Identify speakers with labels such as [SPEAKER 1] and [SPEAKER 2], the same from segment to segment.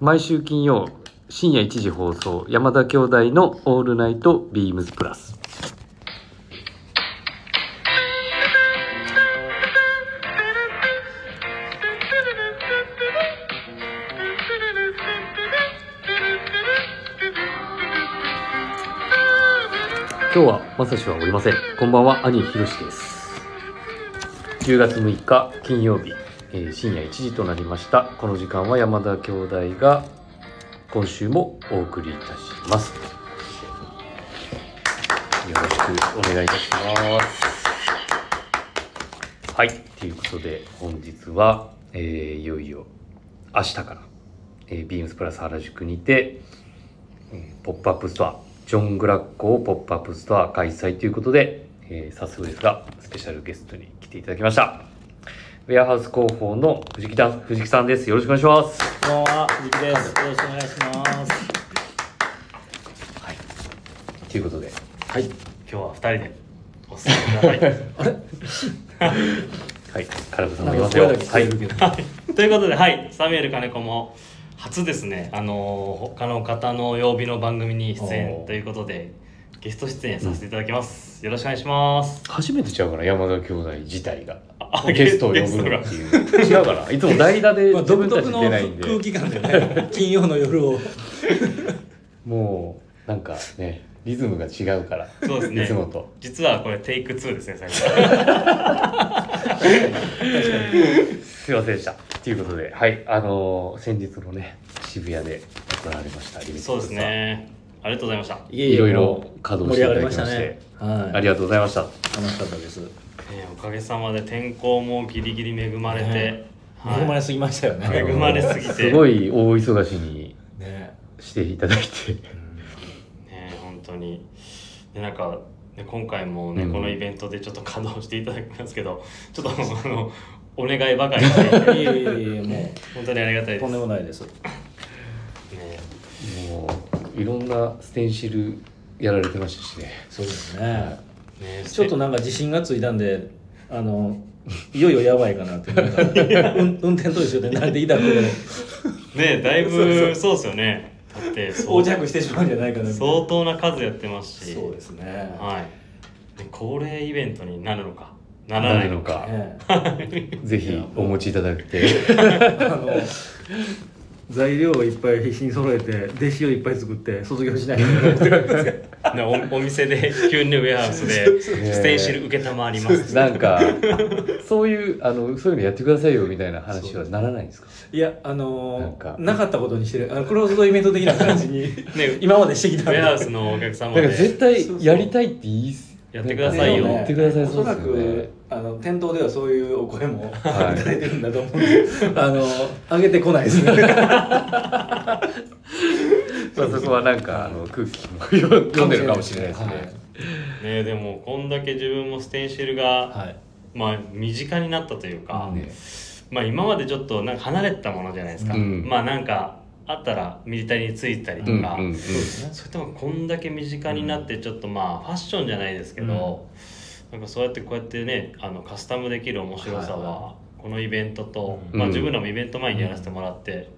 [SPEAKER 1] 毎週金曜深夜1時放送山田兄弟の「オールナイトビームスプラス」今日はまさしはおりません。こんばんは兄ひろしです。10月6日金曜日、えー深夜1時となりました。この時間は山田兄弟が今週もお送りいたします。よろしくお願いいたします。はい。ということで本日は、えーいよいよ明日から、えービームスプラス原宿にて、えーポップアップストアジョン・グラッコーポップアップストア開催ということで、えー早速ですがスペシャルゲストに来ていただきました。ウェアハウス広報の藤木だ藤木さんです。よろしくお願いします。
[SPEAKER 2] こんばんは、藤木です。よろしくお願いします。
[SPEAKER 1] はい。ということで。
[SPEAKER 2] はい。
[SPEAKER 3] 今日は二人でお進めください。
[SPEAKER 1] はい。カラブさんもいますよ。
[SPEAKER 3] はい。ということで、はい、サミュエル金子も初ですね、あの他の方の曜日の番組に出
[SPEAKER 2] お
[SPEAKER 3] 演
[SPEAKER 2] ー。
[SPEAKER 3] ということで、ゲスト出演させていただきます。よろしくお願いします。
[SPEAKER 1] 初めてちゃうから山田兄弟自体が
[SPEAKER 3] あ
[SPEAKER 1] ゲストを呼ぶのっていう違うからいつも代打で
[SPEAKER 2] まあ、
[SPEAKER 1] 自分たち出ないんで
[SPEAKER 2] 空気感でね、金曜の夜を。
[SPEAKER 1] もうなんかねリズムが違うから
[SPEAKER 3] そうですね
[SPEAKER 1] いつもと
[SPEAKER 3] 実はこれテイク2ですね、最後。
[SPEAKER 1] すいませんでしたということではいあのー先日のね渋谷で行われましたリミット
[SPEAKER 3] そうですね。ありがとうございました。
[SPEAKER 2] い
[SPEAKER 1] ろいろ稼働していただきまして。
[SPEAKER 2] はい。
[SPEAKER 1] ありがとうございました
[SPEAKER 2] 楽しかったです。
[SPEAKER 3] ねおかげさまで天候もギリギリ恵まれて、
[SPEAKER 2] ね
[SPEAKER 3] はい。
[SPEAKER 2] 恵まれすぎましたよね。
[SPEAKER 3] 恵まれすぎて。
[SPEAKER 1] すごい大忙しに
[SPEAKER 2] ね。
[SPEAKER 1] していただいて。
[SPEAKER 3] ね本当に。でなんか、ね、今回もね、
[SPEAKER 1] うん。
[SPEAKER 3] このイベントでちょっと稼働していただきますけどちょっとあのお願いばかりして。
[SPEAKER 2] いえいえいえ、も
[SPEAKER 3] 本当にありがたいで
[SPEAKER 2] う、とん
[SPEAKER 3] す、ね、
[SPEAKER 2] でもないです。
[SPEAKER 1] もういろんなステンシルやられてましたしね。
[SPEAKER 2] そうですね。
[SPEAKER 3] ね。
[SPEAKER 2] ちょっとなんか自信がついたんで、あの、いよいよやばいかなって。なんか運運転と一緒で慣れてきた頃、
[SPEAKER 3] ねだいぶそうですよね。だって相
[SPEAKER 2] 横着してしまうんじゃないかな。
[SPEAKER 3] 相当な数やってますし。
[SPEAKER 2] そうですね。
[SPEAKER 3] はい。で恒例イベントになるのか。な
[SPEAKER 1] な
[SPEAKER 3] らないのか。
[SPEAKER 1] るのか。
[SPEAKER 2] ね。
[SPEAKER 1] ぜひお持ちいただいて。
[SPEAKER 2] あの材料をいっぱい必死に揃えて弟子をいっぱい作って卒業しない。と
[SPEAKER 3] ねおお店で急にねウェアハウスでステンシル受けたまわります。
[SPEAKER 1] なんかそういうあのそういうのやってくださいよみたいな話はならないんですか？
[SPEAKER 2] いやあの
[SPEAKER 1] なんか。
[SPEAKER 2] なかったことにしてる。あのクローズドイベント的な感じに
[SPEAKER 3] ね
[SPEAKER 2] 今までしてきた
[SPEAKER 3] ウェアハウスのお客様
[SPEAKER 1] だから
[SPEAKER 3] で
[SPEAKER 1] 絶対やりたいって言い
[SPEAKER 3] やってくださいよ。
[SPEAKER 1] 言ってくださいそう
[SPEAKER 2] おそら
[SPEAKER 1] ですよね。
[SPEAKER 2] くあの店頭ではそういうお声もい
[SPEAKER 1] はい。
[SPEAKER 2] ただいてるんだと思うんで あの上げてこないですね。
[SPEAKER 1] まあそこはなんかあの空気も読んでるかもしれないですね。
[SPEAKER 3] ねでもこんだけ自分もステンシルが、
[SPEAKER 2] はい。
[SPEAKER 3] まあ身近になったというか、
[SPEAKER 1] ね
[SPEAKER 3] まあ今までちょっとなんか離れてたものじゃないですか、
[SPEAKER 1] うん。
[SPEAKER 3] まあなんかあったらミリタリーについたりとか、
[SPEAKER 1] うんうんうん。
[SPEAKER 2] そ
[SPEAKER 3] れともこんだけ身近になってちょっとまあファッションじゃないですけど、なんかそうやってこうやってねあのカスタムできる面白さ
[SPEAKER 2] はい
[SPEAKER 3] はこのイベントと、
[SPEAKER 1] うん。
[SPEAKER 3] まあ、自分らもイベント前にやらせてもらって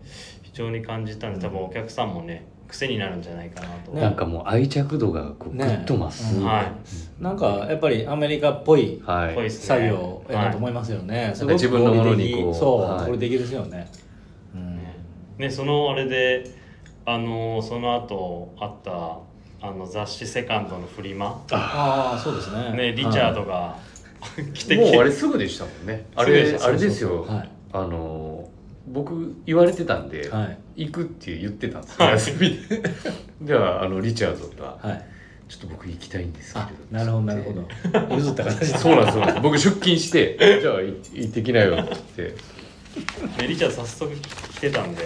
[SPEAKER 3] 非常に感じたんで多分お客さんもね癖になるんじゃないかなと、
[SPEAKER 2] ね
[SPEAKER 1] なんかもう愛着度がこうグッと増す、
[SPEAKER 2] ね。
[SPEAKER 3] はい。
[SPEAKER 2] なんかやっぱりアメリカっぽい作業やなと思いますよね、す
[SPEAKER 1] なんか自分のものにこう
[SPEAKER 2] そう、
[SPEAKER 1] はい。
[SPEAKER 2] これできるですよね、うん。
[SPEAKER 3] ね、そのあれであのその後あったあの雑誌「セカンドのフリマ。
[SPEAKER 2] ああそうですね。
[SPEAKER 3] ねリチャードが、来て
[SPEAKER 1] もうあれすぐでしたもんね。あれあれですよ。
[SPEAKER 2] はい。
[SPEAKER 1] あの僕言われてたんで、
[SPEAKER 2] はい。
[SPEAKER 1] 行くって言ってたんです休みで。じゃああのリチャードが、
[SPEAKER 2] はい。
[SPEAKER 1] ちょっと僕行きたいんですけど。
[SPEAKER 2] あなるほどなるほど。譲った形で。
[SPEAKER 1] そうなんですそうなんです。僕出勤してじゃあい行ってきなよって。言って
[SPEAKER 3] ねリチャード早速来てたんで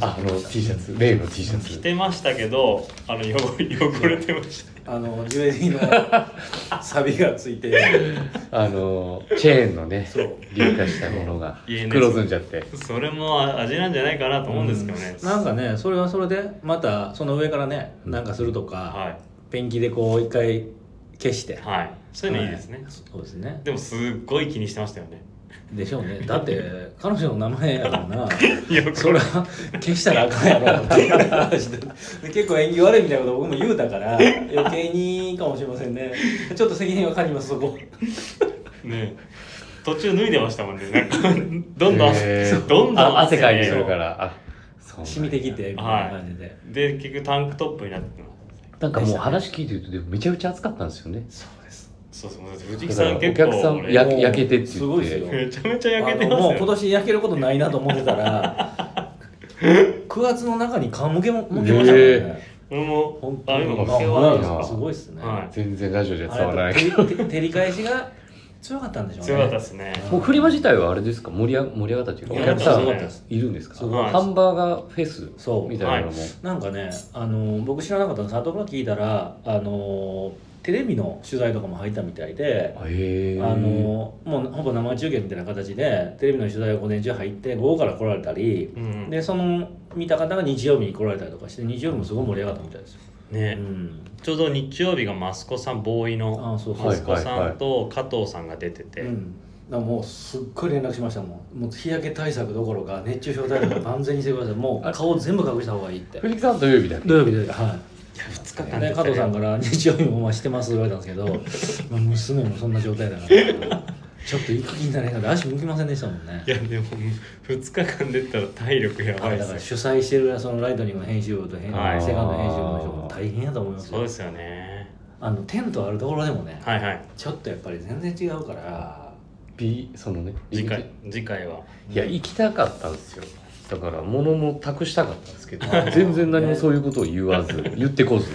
[SPEAKER 1] あの T シャツ。例の T シャツ。
[SPEAKER 3] 着てましたけどあの汚汚れてました。
[SPEAKER 2] あのジュエリーの サビがついて。
[SPEAKER 1] あのチェーンのね
[SPEAKER 2] そう。
[SPEAKER 1] 硫化したものが
[SPEAKER 3] いいね。
[SPEAKER 1] 黒ずんじゃって。
[SPEAKER 3] それも味なんじゃないかなと思うんですけどね、
[SPEAKER 2] なんかねそれはそれでまたその上からねなんかするとか、
[SPEAKER 3] は
[SPEAKER 2] ペンキでこう一回消して。
[SPEAKER 3] いはい。そういうのいいですね、
[SPEAKER 2] そうですね。
[SPEAKER 3] でもすっごい気にしてましたよね
[SPEAKER 2] でしょうね。だって彼女の名前やからな。
[SPEAKER 3] いや
[SPEAKER 2] それは消したらあかんやろ。っていう話でで結構縁起悪いみたいなこと僕も言うたから余計にかもしれませんね。ちょっと責任は感じますそこ。
[SPEAKER 3] ね途中脱いでましたもんね。なんかどんどん、
[SPEAKER 1] へー。
[SPEAKER 3] どんどん
[SPEAKER 1] あ汗かいて
[SPEAKER 3] ね
[SPEAKER 1] るから。
[SPEAKER 2] 染みてきてみたいな感じで、
[SPEAKER 3] で結局タンクトップになってます。
[SPEAKER 1] なんかもう話聞いてるとでもめちゃくちゃ暑かったんですよね。
[SPEAKER 2] そう
[SPEAKER 3] そうそう藤木さん結構
[SPEAKER 1] 客さん
[SPEAKER 3] 俺
[SPEAKER 1] や焼けてって
[SPEAKER 2] すごいですよ。
[SPEAKER 3] めちゃめちゃ焼けて
[SPEAKER 2] あのもう今年焼けることないなと思ってたら 9月の中に皮むけもむけましたからね。
[SPEAKER 3] 俺も
[SPEAKER 2] 本当に
[SPEAKER 3] すか。
[SPEAKER 1] あ
[SPEAKER 2] すごいっすね、
[SPEAKER 3] は
[SPEAKER 1] 全然ラジオじゃ
[SPEAKER 2] あ
[SPEAKER 1] 伝わらない。け
[SPEAKER 2] れ
[SPEAKER 1] ど
[SPEAKER 2] 照り返しが強かったんでしょうね。
[SPEAKER 3] 強かったですね。
[SPEAKER 1] もうフリマ自体はあれですか？盛り上盛り上がったというかお
[SPEAKER 3] 盛り上がった
[SPEAKER 1] 客さんいるんですか？ハンバーガーフェス
[SPEAKER 2] そう。
[SPEAKER 1] みたいなのも。
[SPEAKER 2] なんかねあの僕知らなかったんです後から聞いたらあのテレビの取材とかも入ったみたいで
[SPEAKER 1] あ
[SPEAKER 2] のもうほぼ生中継みたいな形でテレビの取材が午前中入って午後から来られたり
[SPEAKER 3] うんうん。
[SPEAKER 2] でその見た方が日曜日に来られたりとかして日曜日もすごい盛り上がったみたいですよ、う
[SPEAKER 3] ね
[SPEAKER 2] ん、
[SPEAKER 3] ちょうど日曜日がマスコさんボーイの
[SPEAKER 2] あそうそう。
[SPEAKER 3] マスコさんと加藤さんが出てて、
[SPEAKER 2] もうすっごい連絡しましたもん。もう日焼け対策どころか熱中症対策万全にしてください。もう顔全部隠した方がいいって。
[SPEAKER 1] 藤木さん土曜日だっけ？
[SPEAKER 2] 土曜日ではい
[SPEAKER 3] いや2日間
[SPEAKER 2] で加藤さんから「日曜日もお前してます」って言われたんですけど まあ娘もそんな状態だからちょっと行く気になれなかった。足向きませんでしたもんね。
[SPEAKER 3] いやでも2日間出たら体力やばい
[SPEAKER 2] だから主催してるそのライトニングの編集部と編、
[SPEAKER 3] はい。
[SPEAKER 2] セカンドの編集部の人も大変やと思いますよ。
[SPEAKER 3] そうですよね。
[SPEAKER 2] あのテントあるところでもね
[SPEAKER 3] はいはい。
[SPEAKER 2] ちょっとやっぱり全然違うから。
[SPEAKER 1] B そのね
[SPEAKER 3] 次回次回は。い
[SPEAKER 1] や行きたかったんですよだから物も託したかったんですけど全然何もそういうことを言わず言ってこず。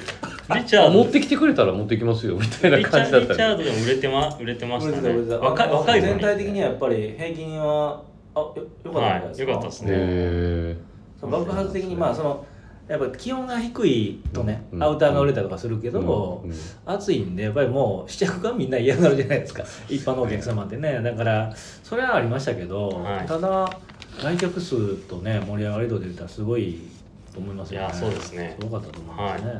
[SPEAKER 3] リチャード。
[SPEAKER 1] あ持ってきてくれたら持ってきますよみたいな感じだった
[SPEAKER 3] リチャードでも売れてま売れてましたね。若い
[SPEAKER 2] あ
[SPEAKER 3] 若い
[SPEAKER 2] 全体的にはやっぱり平均はあよよかったんじゃないですか、
[SPEAKER 3] はいよかったですね。
[SPEAKER 2] 爆発的にまあそのやっぱ気温が低いとね、
[SPEAKER 1] うん。
[SPEAKER 2] アウターが売れたりとかするけ
[SPEAKER 1] え
[SPEAKER 2] ど、暑いんでやっぱりもう試着がみんな嫌がるじゃないですか。一般のお客様ってね。だからそれはありましたけど、
[SPEAKER 3] はい。
[SPEAKER 2] ただ来客数とね盛り上がり度で言ったらすごいと思いますよね。
[SPEAKER 3] いやそうですね。
[SPEAKER 2] すごかったと思いますね、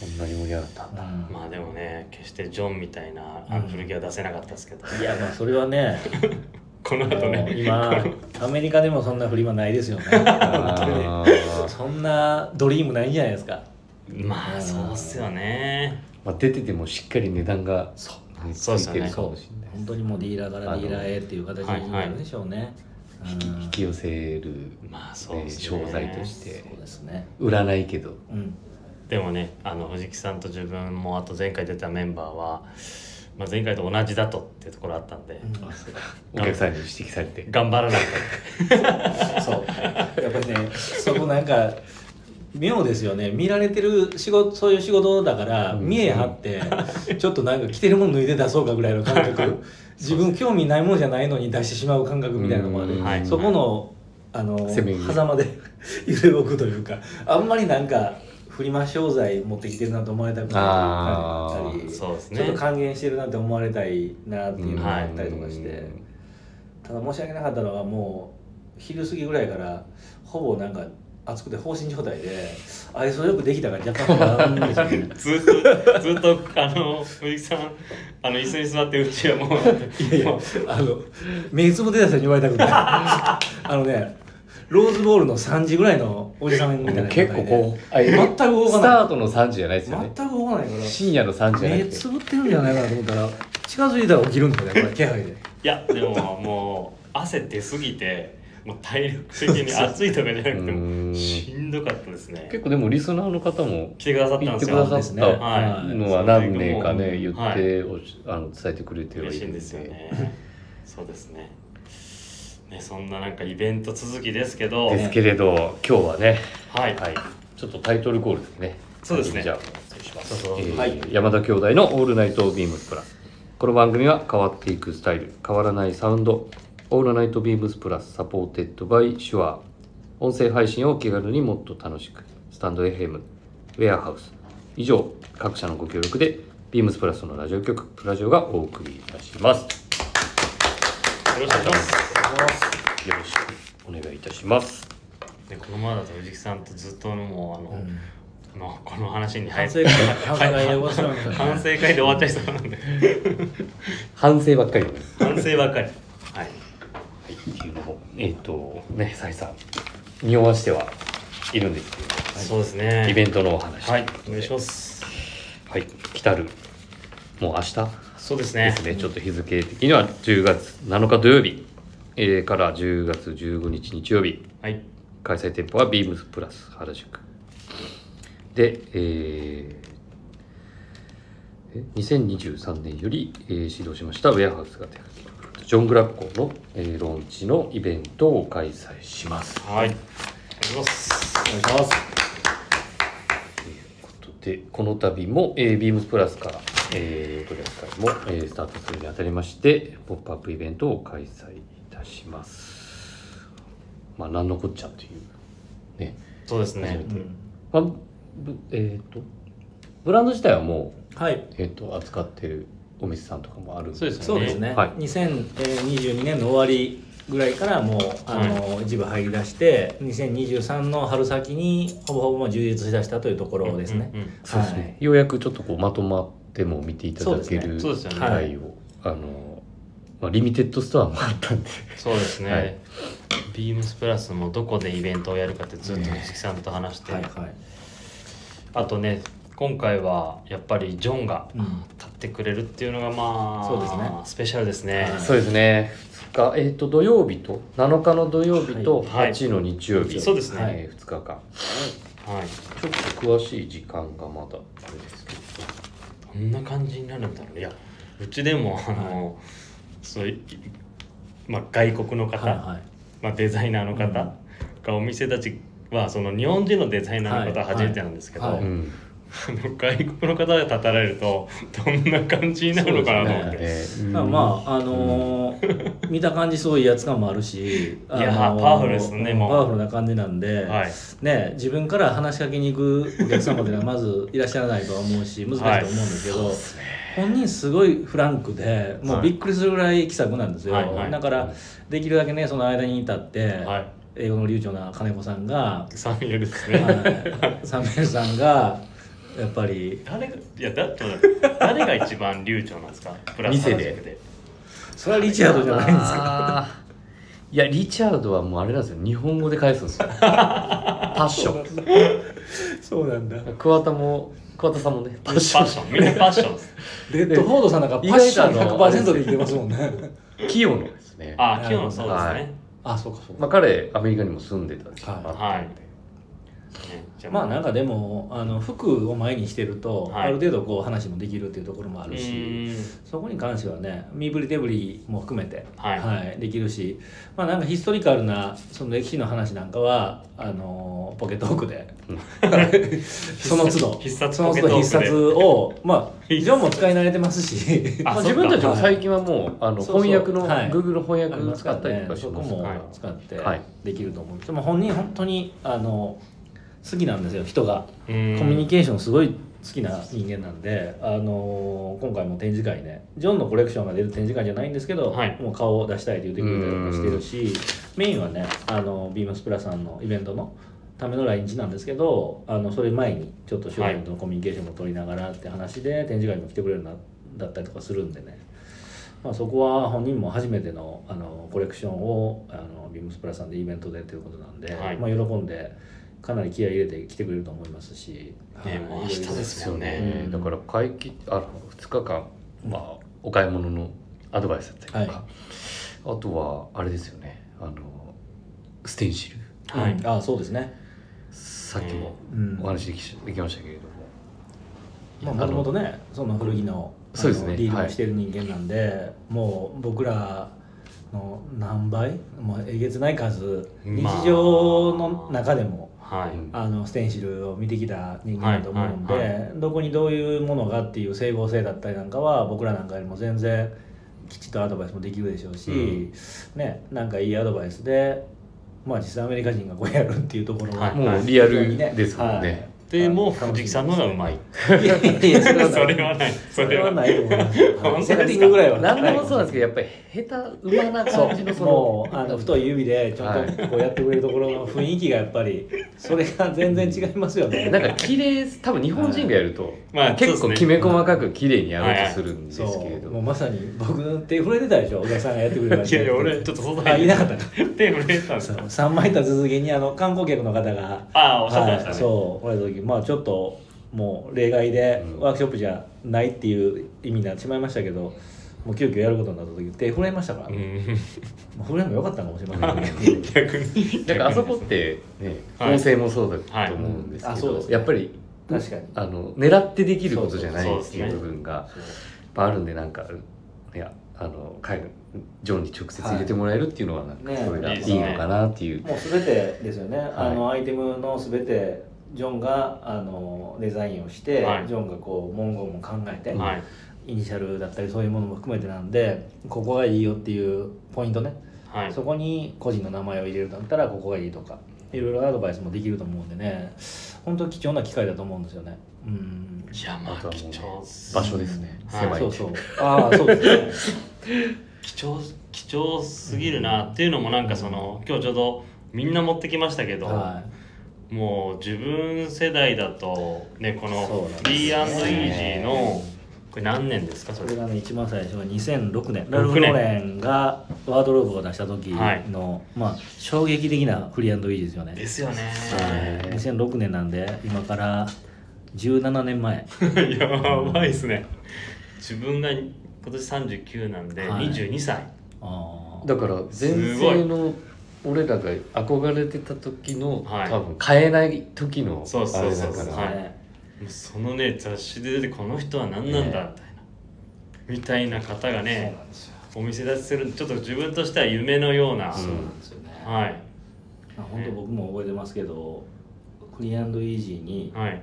[SPEAKER 1] そんなに盛り上がったんだ。
[SPEAKER 2] うん。
[SPEAKER 3] まあでもね決してジョンみたいなあの古着は出せなかったですけど、
[SPEAKER 2] いやまあそれはね
[SPEAKER 3] この後ね。
[SPEAKER 2] 今アメリカでもそんなフリマないですよね。そんなドリームないんじゃないですか。
[SPEAKER 3] まあそうっすよね。
[SPEAKER 1] まあ出ててもしっかり値段が
[SPEAKER 3] そう。
[SPEAKER 1] ね
[SPEAKER 3] そうですよね
[SPEAKER 1] ついてるかもしれない
[SPEAKER 2] 本当にもうディーラーからディーラーへっていう形になるでしょうね、うん
[SPEAKER 1] 引き寄せる、
[SPEAKER 3] まあそう
[SPEAKER 1] ね
[SPEAKER 3] ですね。
[SPEAKER 1] 商材として。
[SPEAKER 2] そうですね。
[SPEAKER 1] 売らないけど。
[SPEAKER 2] うん。
[SPEAKER 3] でもねあの藤木さんと自分もあと前回出たメンバーは、まあ、前回と同じだとっていうところあったんで、
[SPEAKER 1] お客さんに指摘されて。
[SPEAKER 3] 頑張らない
[SPEAKER 2] そう。やっぱりねそこなんか妙ですよね。見られてる仕事そういう仕事だから
[SPEAKER 1] うん。
[SPEAKER 2] 見え張ってちょっとなんか着てるもの脱いで出そうかぐらいの感覚 自分興味ないものじゃないのに出してしまう感覚みたいなのもある。
[SPEAKER 1] うん。
[SPEAKER 3] はい。
[SPEAKER 2] そこのあの狭間で 揺れ動くというかあんまりなんかフリマ商材持ってきてるなと思われたくないったり
[SPEAKER 3] そうですね。
[SPEAKER 2] ちょっと還元してるなって思われたいなっていうのがあったりとかして、
[SPEAKER 1] うん。
[SPEAKER 2] ただ申し訳なかったのはもう昼過ぎぐらいからほぼなんか暑くて放心状態で愛想よくできたから若干不安ですよね。
[SPEAKER 3] ずっとずっとあの藤木さんあの椅子に座ってうちはもう
[SPEAKER 2] いやいやあの目つぶってた人に言われたくない。あのねローズボールの3時ぐらいのおじさんみたいな状態で
[SPEAKER 1] 結構こうあ
[SPEAKER 2] 全く動
[SPEAKER 1] ス
[SPEAKER 2] かない。
[SPEAKER 1] タートの3時じゃないですよね。
[SPEAKER 2] 全く動かないから。
[SPEAKER 1] 深夜の3時じゃなくて
[SPEAKER 2] 目つぶってるんじゃないかなと思ったら近づいたら起きるんですよねこれ気配で。
[SPEAKER 3] いやでももう汗出すぎてもう体力的に暑いとかじゃなくても
[SPEAKER 1] ん。
[SPEAKER 3] しんどかったですね。
[SPEAKER 1] 結構でもリスナーの方も
[SPEAKER 3] 来てくださったんですよ。
[SPEAKER 1] てくだ
[SPEAKER 2] ね
[SPEAKER 1] た
[SPEAKER 3] はい。
[SPEAKER 1] のは何名かね言っ
[SPEAKER 3] はい
[SPEAKER 1] ておしあの伝えてくれてはいるん
[SPEAKER 3] 嬉しいんですよね。そうですね。ねそんななんかイベント続きですけど。
[SPEAKER 1] ですけれど今日はね
[SPEAKER 3] はい、
[SPEAKER 1] はい。ちょっとタイトルコールですね。
[SPEAKER 3] そうですね。
[SPEAKER 1] じゃあ失礼します。
[SPEAKER 2] はい。
[SPEAKER 1] 山田兄弟の「オールナイトビームスプラス」この番組は変わっていくスタイル変わらないサウンド「オールナイトビームスプラス」サポーテッドバイシュア音声配信を気軽にもっと楽しく。スタンド FM ウェアハウス以上各社のご協力でビームスプラスのラジオ局プラジオがお送りいたします。
[SPEAKER 3] よろしくお願いします。
[SPEAKER 1] よろしくお願いいたします。
[SPEAKER 3] でこのままだと藤木さんとずっともうあの、
[SPEAKER 2] うん。
[SPEAKER 3] あのこの話に
[SPEAKER 2] 反省会で終わっ
[SPEAKER 3] ちゃいそうなんで。
[SPEAKER 1] 反省ばっかり。
[SPEAKER 3] 反省ばっかり。はい
[SPEAKER 1] とえっ、とね再三匂わしてはいるんですけど、
[SPEAKER 3] そうですね。
[SPEAKER 1] イベントのお話。
[SPEAKER 3] はいお願いします。
[SPEAKER 1] はい。来たる。もう明日？
[SPEAKER 3] そうですね。
[SPEAKER 1] ですね、ちょっと日付的には10月7日土曜日、えーから10月15日日曜日。
[SPEAKER 3] はい。
[SPEAKER 1] 開催店舗はビームスプラス原宿。で、えーえ2023年より、えー始動しましたウェアハウスが手掛け。るジョン・グラッコーの、えーローンチのイベントを開催します。
[SPEAKER 3] はい。お願いします。
[SPEAKER 2] お願いします
[SPEAKER 1] ということでこの度も、えー、ビームスプラスから、えー、取り扱いも、えースタートするにあたりましてポップアップイベントを開催いたします。まあ何のこっちゃというね。
[SPEAKER 3] そうですね。
[SPEAKER 2] うん
[SPEAKER 1] まあ、ぶえっ、とブランド自体はもう、
[SPEAKER 2] はい。
[SPEAKER 1] えー、と扱ってるお店さんとかもある
[SPEAKER 3] そうです
[SPEAKER 2] そうですね、
[SPEAKER 1] はい。
[SPEAKER 2] 2022年の終わりぐらいからもうあの、一部入り出して2023の春先にほぼほぼ充実しだしたというところですね、
[SPEAKER 1] ようやくちょっとこうまとまっても見ていただける機会を、あのまあ、リミテッドストアもあったんで。
[SPEAKER 3] そうですね、
[SPEAKER 1] はい。
[SPEAKER 3] ビームスプラスもどこでイベントをやるかってずっと鈴木さんと話して、
[SPEAKER 2] はいはい。
[SPEAKER 3] あとね今回はやっぱりジョンが
[SPEAKER 2] うん。
[SPEAKER 3] 立ってくれるっていうのがまあ
[SPEAKER 2] そうですね。
[SPEAKER 3] スペシャルですね、
[SPEAKER 2] はい。
[SPEAKER 1] そうですね。2日、えー、と土曜日と7日の土曜日と
[SPEAKER 3] はい。
[SPEAKER 1] 8の日曜日、
[SPEAKER 3] そうですね。
[SPEAKER 1] えー2日間。
[SPEAKER 3] はい。
[SPEAKER 1] ちょっと詳しい時間がまだあれですけど。
[SPEAKER 3] こんな感じになるんだろういやうちでもあの、そういう、まあ、外国の方、
[SPEAKER 2] はいはい。
[SPEAKER 3] まあ、デザイナーの方がお店たちはその日本人のデザイナーの方は初めてなんですけど、
[SPEAKER 2] はい。はい。
[SPEAKER 1] うん
[SPEAKER 3] あの外国の方で立たれるとどんな感じになるのかなと思って、
[SPEAKER 1] えー
[SPEAKER 2] まああのー見た感じすごい威圧感もあるし、あのー
[SPEAKER 3] いやーパワフルですねもう。
[SPEAKER 2] パワフルな感じなんで、
[SPEAKER 3] はい。
[SPEAKER 2] ね、自分から話しかけに行くお客様というのはまずいらっしゃらないとは思うし難しいと思うんですけど、本人すごいフランクでもうびっくりするぐらい気さくなんですよ、
[SPEAKER 3] はいはい。
[SPEAKER 2] だからできるだけねその間にいたって、
[SPEAKER 3] はい。
[SPEAKER 2] 英語の流暢な金子さんが、
[SPEAKER 3] サミュエルですね、
[SPEAKER 2] はい。サミュエルさんがやっぱり。
[SPEAKER 3] 誰がいやだって。誰が一番流暢なんですか？プラス
[SPEAKER 1] 店で
[SPEAKER 3] 原宿で
[SPEAKER 2] それはリチャードじゃないんですか？
[SPEAKER 1] あー。いやリチャードはもうあれなんですよ。日本語で返すんですよ。パッション。
[SPEAKER 2] そうなんだ。
[SPEAKER 1] 桑田も桑田さんもねパ
[SPEAKER 3] パッシ
[SPEAKER 1] ッショ
[SPEAKER 3] ョン。みんなパッションです
[SPEAKER 2] レッドフォードさんなんかパッション100%で生きてますもんね。
[SPEAKER 1] ン清野ですね。
[SPEAKER 3] あ今日のそうですね、
[SPEAKER 1] はい
[SPEAKER 2] あそうかそうか。
[SPEAKER 1] まあ彼アメリカにも住んでた時期もあったんで、
[SPEAKER 3] はい。ねじゃ
[SPEAKER 2] まあなんかでもあの服を前にしてると、
[SPEAKER 3] はい。
[SPEAKER 2] ある程度こう話もできるっていうところもあ
[SPEAKER 3] う
[SPEAKER 2] るしそこに関してはね身振り手振りも含めて、
[SPEAKER 3] はい。
[SPEAKER 2] できるしまあなんかヒストリカルなその歴史の話なんかはあのポケトークでその都度
[SPEAKER 3] 必殺
[SPEAKER 2] その
[SPEAKER 3] ポケトークで。
[SPEAKER 2] 都度必殺をまあジョンも使い慣れてますし
[SPEAKER 1] まあ、自分たちも最近はもうあの翻訳の、
[SPEAKER 2] はい。
[SPEAKER 1] Google の翻訳使ったりと
[SPEAKER 2] ね。
[SPEAKER 1] か
[SPEAKER 2] そこも
[SPEAKER 3] はい
[SPEAKER 2] 使って
[SPEAKER 1] はい。
[SPEAKER 2] できると思うんです。でも本人本当にあの好きなんですよ人が。コミュニケーションすごい好きな人間なんで、あのー今回も展示会ね。ジョンのコレクションが出る展示会じゃないんですけど、
[SPEAKER 3] はい。
[SPEAKER 2] もう顔を出したいと言ってくれたりとかしてるしメインはねあのビームスプラさんのイベントのための来日なんですけどあのそれ前にちょっと商品とのコミュニケーションも取りながらって話で展示会にも来てくれるなだったりとかするんでね、まあ、そこは本人も初めてのあのコレクションをあのビームスプラさんでイベントでということなんで、
[SPEAKER 3] はい。
[SPEAKER 2] まあ、喜んでかなり気合い入れて来てくれると思いますし、はい。
[SPEAKER 3] もう明日ですよね。
[SPEAKER 1] ねだから会期あの2日間、まあ、お買い物のアドバイスだったりとか、
[SPEAKER 2] はい。
[SPEAKER 1] あとはあれですよね。あのステンシル。
[SPEAKER 3] はい。
[SPEAKER 2] うん。あそうですね。
[SPEAKER 1] さっきも
[SPEAKER 2] うん
[SPEAKER 1] お話でき,、できましたけれども、
[SPEAKER 2] まあもともとねその古着の
[SPEAKER 1] そうですね。
[SPEAKER 2] ディール
[SPEAKER 1] はい。
[SPEAKER 2] をしてる人間なんで、もう僕らの何倍もうえげつない数日
[SPEAKER 3] まあ。
[SPEAKER 2] 常の中でも
[SPEAKER 3] はい、
[SPEAKER 1] うん
[SPEAKER 2] あのステンシルを見てきた人間だと思うんで、
[SPEAKER 3] はいはい
[SPEAKER 2] どこにどういうものがっていう整合性だったりなんかは僕らなんかよりも全然きちっとアドバイスもできるでしょうし、
[SPEAKER 1] うん。
[SPEAKER 2] ねなんかいいアドバイスでまあ実際アメリカ人がこうやるっていうところは、
[SPEAKER 3] はい
[SPEAKER 1] もうリアルですもんね、
[SPEAKER 2] はい
[SPEAKER 3] でも藤木さんの方がうまい。
[SPEAKER 2] いやいやそれは
[SPEAKER 3] それはない。
[SPEAKER 2] それはないと思います。セッティングぐらいは
[SPEAKER 1] 何でもそうなんです。けどやっぱり下手うまな感じのその
[SPEAKER 2] あの太い指でちょっとこうやってくれるところの雰囲気がやっぱりそれが全然違いますよね。
[SPEAKER 1] なんか綺麗多分日本人がやると、
[SPEAKER 3] まあ
[SPEAKER 1] 結構きめ細かく綺麗にやろうとするんです
[SPEAKER 2] そ
[SPEAKER 1] けれど、
[SPEAKER 2] う。もうまさに僕手震えてたでしょ小田さんがやってくれま
[SPEAKER 3] い
[SPEAKER 2] した
[SPEAKER 3] やいや俺ちょっと外
[SPEAKER 2] あいなかった。
[SPEAKER 3] 手震えてたんですか
[SPEAKER 2] 3枚板続けにあの観光客の方が
[SPEAKER 3] ああおっしゃってましたね、
[SPEAKER 2] はい、そう俺の時まあちょっともう例外で
[SPEAKER 1] うん。
[SPEAKER 2] ワークショップじゃないっていう意味になってしまいましたけどもう急遽やることになった時手震えましたから、
[SPEAKER 3] う
[SPEAKER 2] も
[SPEAKER 3] ん
[SPEAKER 2] う震えもよかったかもしれませんけど。
[SPEAKER 3] 逆に。
[SPEAKER 1] なんかあそこってね
[SPEAKER 3] はい
[SPEAKER 1] もそうだと思うんですけど、
[SPEAKER 2] はい。うんあそうですね。
[SPEAKER 1] やっぱり
[SPEAKER 2] 確かに。
[SPEAKER 1] あの狙ってできることじゃないっていう部分がやっぱあるんでなんかいやあのジョンに直接入れてもらえるっていうのはなんか
[SPEAKER 2] ね。
[SPEAKER 1] それがい
[SPEAKER 3] い
[SPEAKER 1] のかなっていう、
[SPEAKER 2] もう全てですよね、あのアイテムの全てジョンがあのデザインをして、
[SPEAKER 3] はい。
[SPEAKER 2] ジョンがこう文言も考えて、
[SPEAKER 3] はい。
[SPEAKER 2] イニシャルだったりそういうものも含めてなんでここがいいよっていうポイントね、
[SPEAKER 3] はい。
[SPEAKER 2] そこに個人の名前を入れるんだったらここがいいとかいろいろアドバイスもできると思うんでね。本当に貴重な機会だと思うんですよね。うん。
[SPEAKER 3] いやま
[SPEAKER 1] あ
[SPEAKER 3] 貴重
[SPEAKER 1] 場所ですね、
[SPEAKER 3] はい。
[SPEAKER 1] 狭い。
[SPEAKER 2] そうそう。ああそうですね。
[SPEAKER 3] 貴重貴重すぎるなっていうのもなんかその今日ちょうどみんな持ってきましたけど、
[SPEAKER 2] は
[SPEAKER 3] もう自分世代だとねこの
[SPEAKER 2] そうなんです
[SPEAKER 3] B&E
[SPEAKER 2] よ
[SPEAKER 3] g
[SPEAKER 2] ね
[SPEAKER 3] のこれ何年ですかそれ？
[SPEAKER 2] がね一番最初は2006年
[SPEAKER 3] 6年。
[SPEAKER 2] ラルフ・ロレンがワードローブを出した時の、まあ衝撃的なフリーイーですよね。
[SPEAKER 3] ですよね。
[SPEAKER 2] はい。2006年なんで今から17年前。
[SPEAKER 3] やばいですね。自分が今年39なんで
[SPEAKER 2] はい。
[SPEAKER 3] 22歳、
[SPEAKER 2] あー。
[SPEAKER 1] だから前世の俺らが憧れてた時の、
[SPEAKER 3] はい。
[SPEAKER 1] 多分買えない時の
[SPEAKER 3] そう
[SPEAKER 1] あれ
[SPEAKER 3] そうそう。
[SPEAKER 1] だから、
[SPEAKER 3] そのね雑誌で出てこの人は何なんだみたいな、みたいな方がねお店立ちするちょっと自分としては夢のような、
[SPEAKER 2] そうなんですよね、
[SPEAKER 3] はい。
[SPEAKER 2] まあ本当僕も覚えてますけどフリーイージーに
[SPEAKER 3] はい。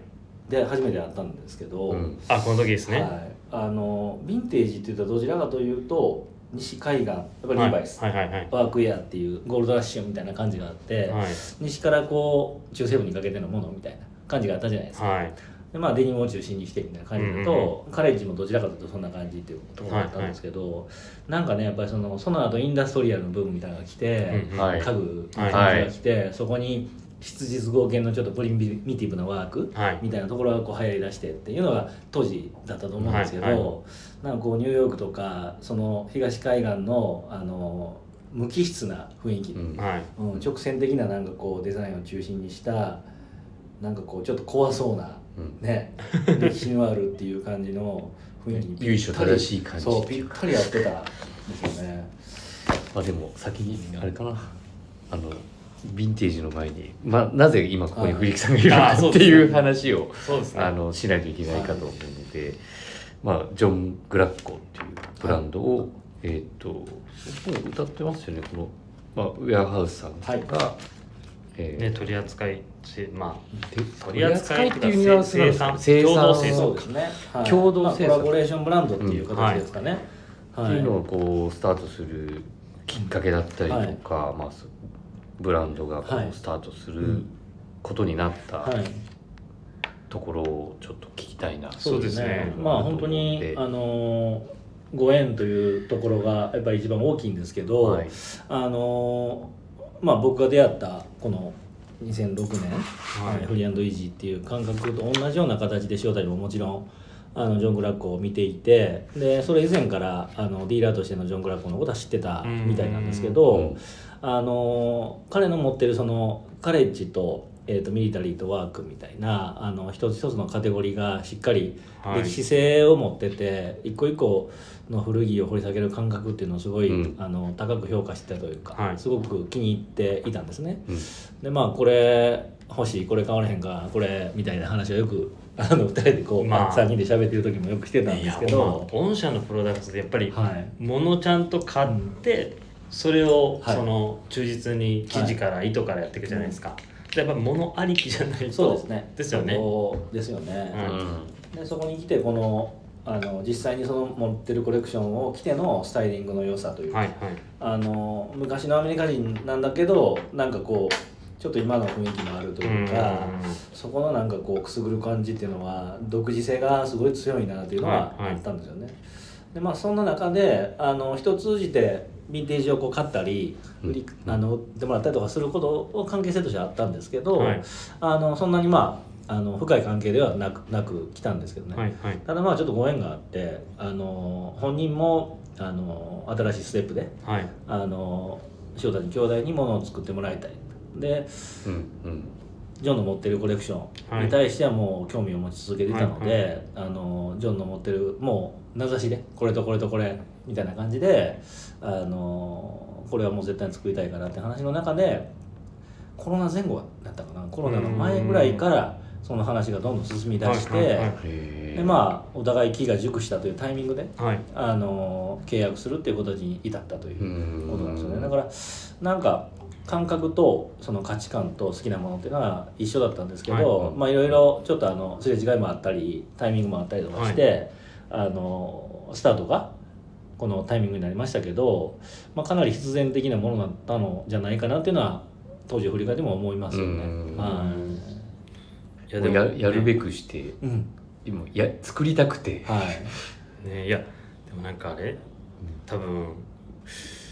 [SPEAKER 2] で初めて会ったんですけど、
[SPEAKER 1] うん。
[SPEAKER 3] あこの時ですね、
[SPEAKER 2] はい、あのヴィンテージって言ったらどちらかというと西海岸やっぱりリーバイス、
[SPEAKER 3] はいはいはい。
[SPEAKER 2] ワークイヤーっていうゴールドラッシュみたいな感じがあって、
[SPEAKER 3] はい。
[SPEAKER 2] 西からこう中西部にかけてのものみたいな感じがあったじゃないですか、
[SPEAKER 3] はい。
[SPEAKER 2] でまあデニムを中心にしてみたいな感じだと、カレッジもどちらかというとそんな感じっていうところだったんですけど、なんかねやっぱりそのその後インダストリアルのブームみたいなのが来て、
[SPEAKER 3] うん
[SPEAKER 1] はい
[SPEAKER 2] 家具の感じが来て、そこに質実合憲のちょっとプリミティブなワーク
[SPEAKER 3] はい。
[SPEAKER 2] みたいなところがこう流行りだしてっていうのが当時だったと思うんですけど、
[SPEAKER 3] はいは
[SPEAKER 2] なんかこうニューヨークとかその東海岸のあの無機質な雰囲気、
[SPEAKER 1] うん。
[SPEAKER 3] はい。
[SPEAKER 2] うん直線的ななんかこうデザインを中心にしたなんかこうちょっと怖そうな
[SPEAKER 1] うん。
[SPEAKER 2] ね歴史のあるっていう感じの雰囲気にぴ
[SPEAKER 1] 由緒
[SPEAKER 2] ったり
[SPEAKER 1] 正しい感じ
[SPEAKER 2] そうぴったり合ってたんですよね。
[SPEAKER 1] まあでも先にあれかな。あのヴィンテージの前に、まあ、なぜ今ここに藤木さんがいるのかっていう話を
[SPEAKER 3] そうですね。
[SPEAKER 1] あのしないといけないかと思うので、まあ、ジョン・グラッコっていうブランドを、えっ、ともう歌ってますよねこの、まあ、ウェアハウスさんが、えー
[SPEAKER 3] ね取り扱いしま
[SPEAKER 1] で
[SPEAKER 3] 取り扱い
[SPEAKER 1] っていうニュアンスなんですか
[SPEAKER 3] 生産共同生産。
[SPEAKER 2] そうですね、はい。
[SPEAKER 1] 共同生産。
[SPEAKER 2] まあコラボレーションブランドっていう形ですかね、
[SPEAKER 1] っていうのをこうスタートするきっかけだったりとか、まあ、そブランドがこ
[SPEAKER 2] はいう
[SPEAKER 1] スタートする
[SPEAKER 2] うん
[SPEAKER 1] ことになった
[SPEAKER 2] はい。
[SPEAKER 1] ところをちょっと聞きたいな、
[SPEAKER 3] そうですね。
[SPEAKER 2] まあ本当にあのご縁というところがやっぱり一番大きいんですけど、
[SPEAKER 1] はい。
[SPEAKER 2] あのまあ僕が出会ったこの2006年、
[SPEAKER 3] はい。
[SPEAKER 2] フリーイージーっていう感覚と同じような形で塩谷ももちろんあのジョン・グラッコを見ていてでそれ以前からあのディーラーとしてのジョン・グラッコのことは知ってたみたいなんですけど、
[SPEAKER 1] うん
[SPEAKER 2] あの彼の持ってるそのカレッジと,、えー、とミリタリーとワークみたいなあの一つ一つのカテゴリーがしっかり
[SPEAKER 3] はい。
[SPEAKER 2] 歴史性を持ってて、一個一個の古着を掘り下げる感覚っていうのをすごい、
[SPEAKER 1] うん。
[SPEAKER 2] あの高く評価してたというか、
[SPEAKER 3] はい。
[SPEAKER 2] すごく気に入っていたんですね。
[SPEAKER 1] うん。
[SPEAKER 2] でまあこれ欲しいこれ買われへんかこれみたいな話をよくあの2人でこう、
[SPEAKER 3] まあ。
[SPEAKER 2] 3人で喋ってる時もよくしてたんですけど、
[SPEAKER 3] まあ御社のプロダクトでやっぱり
[SPEAKER 2] はい、
[SPEAKER 3] 物をちゃんと買って、それを
[SPEAKER 2] はい。
[SPEAKER 3] その忠実に生地から糸からやっていくじゃないですか、やっぱ物ありきじゃないと
[SPEAKER 2] そうですね。
[SPEAKER 3] ですよね。
[SPEAKER 2] ですよね、
[SPEAKER 3] うん。
[SPEAKER 2] でそこに来てこのあの実際にその持ってるコレクションを着てのスタイリングの良さというか、
[SPEAKER 3] はいはい。
[SPEAKER 2] あの昔のアメリカ人なんだけどなんかこうちょっと今の雰囲気もあるというか、そこのなんかこうくすぐる感じっていうのは独自性がすごい強いなっていうのは
[SPEAKER 3] はいはい。
[SPEAKER 2] あったんですよね。でまあそんな中であの人通じてヴィンテージをこう買ったり売りあの売ってもらったりとかすることを関係性としてはあったんですけど、
[SPEAKER 3] はい。
[SPEAKER 2] あのそんなにまああの深い関係ではなくなく来たんですけどね。
[SPEAKER 3] はいはい。
[SPEAKER 2] ただまあちょっとご縁があってあの本人もあの新しいステップで
[SPEAKER 3] はい。
[SPEAKER 2] あの塩谷兄弟にものを作ってもらいたい。で
[SPEAKER 1] うんうん。
[SPEAKER 2] ジョンの持ってるコレクションに対してはもう興味を持ち続けていたので、あのジョンの持ってるもう名指しでこれとこれとこれみたいな感じであのこれはもう絶対に作りたいからって話の中でコロナ前後だったかなコロナの前ぐらいからその話がどんどん進み出して、
[SPEAKER 3] はいはいはい。
[SPEAKER 1] へ
[SPEAKER 2] でまあお互い気が熟したというタイミングで
[SPEAKER 3] はい。
[SPEAKER 2] あの契約するっていうことに至ったという
[SPEAKER 1] うん
[SPEAKER 2] ことなんですよね。だからなんか感覚とその価値観と好きなものっていうのは一緒だったんですけ
[SPEAKER 3] はい。
[SPEAKER 2] ど、まあいろいろちょっとあのすれ違いもあったりタイミングもあったりとかして、あのスタートがこのタイミングになりましたけど、まあ、かなり必然的なものだったのじゃないかなっていうのは当時を振り返っても思いますよね。
[SPEAKER 1] うん。
[SPEAKER 2] はい。
[SPEAKER 3] や
[SPEAKER 1] ややるべくして
[SPEAKER 2] い、うん。
[SPEAKER 1] 今や作りたくて。
[SPEAKER 2] はい。
[SPEAKER 3] ねいやでもなんかあれ多分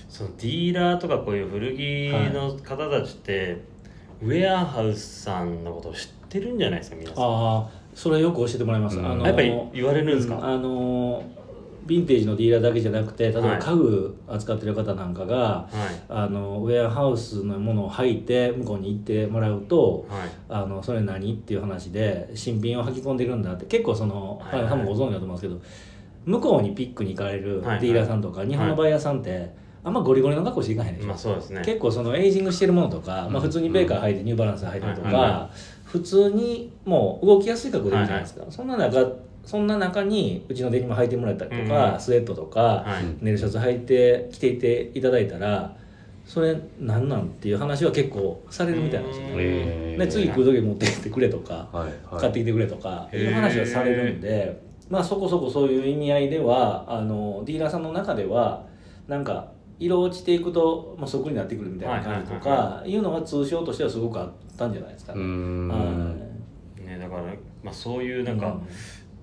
[SPEAKER 3] そのディーラーとかこういう古着の方たちって、ウェアハウスさんのことを知ってるんじゃないですか皆さん。
[SPEAKER 2] ああそれよく教えてもらいます。
[SPEAKER 1] うん。
[SPEAKER 2] あの
[SPEAKER 3] やっぱり言われるんですか、
[SPEAKER 2] うんあのヴィンテージのディーラーだけじゃなくて例えば
[SPEAKER 3] はい
[SPEAKER 2] 家具扱ってる方なんかが、
[SPEAKER 3] はい。
[SPEAKER 2] あのウェアハウスのものを履いて向こうに行ってもらうと
[SPEAKER 3] はい。
[SPEAKER 2] あのそれ何っていう話で新品を履き込んでるんだって結構その
[SPEAKER 3] はい。はい
[SPEAKER 2] 原さんもご存知だと思うんですけど向こうにピックに行かれるディーラーさんとか、日本のバイヤーさんってあんまゴリゴリの格好していかへんでしょ、
[SPEAKER 3] まあそうですね。
[SPEAKER 2] 結構そのエイジングしてるものとか、まあ、普通にベーカー履いてニューバランス履いたりとか、普通にもう動きやすい格好でいいじゃないですか、そんな中そんな中にうちのデニム履いてもらったりとか、
[SPEAKER 3] うん。
[SPEAKER 2] スウェットとか、
[SPEAKER 3] はい。
[SPEAKER 2] ネイルシャツ履いて着ていていただいたらそれなんなんっていう話は結構されるみたいなんですよね。で次来る時持ってきてくれとか、
[SPEAKER 1] はいはい。
[SPEAKER 2] 買ってきてくれとかいう話はされるんで、まあ、そこそこそういう意味合いではあのディーラーさんの中ではなんか色落ちていくと、まあ、そこになってくるみたいな感じと
[SPEAKER 3] はいはい
[SPEAKER 2] かい。うのが通称としてはすごくあったんじゃないですか
[SPEAKER 1] う
[SPEAKER 2] ね。
[SPEAKER 1] ん。
[SPEAKER 2] は
[SPEAKER 3] ねだから、まあ、そういうなんか、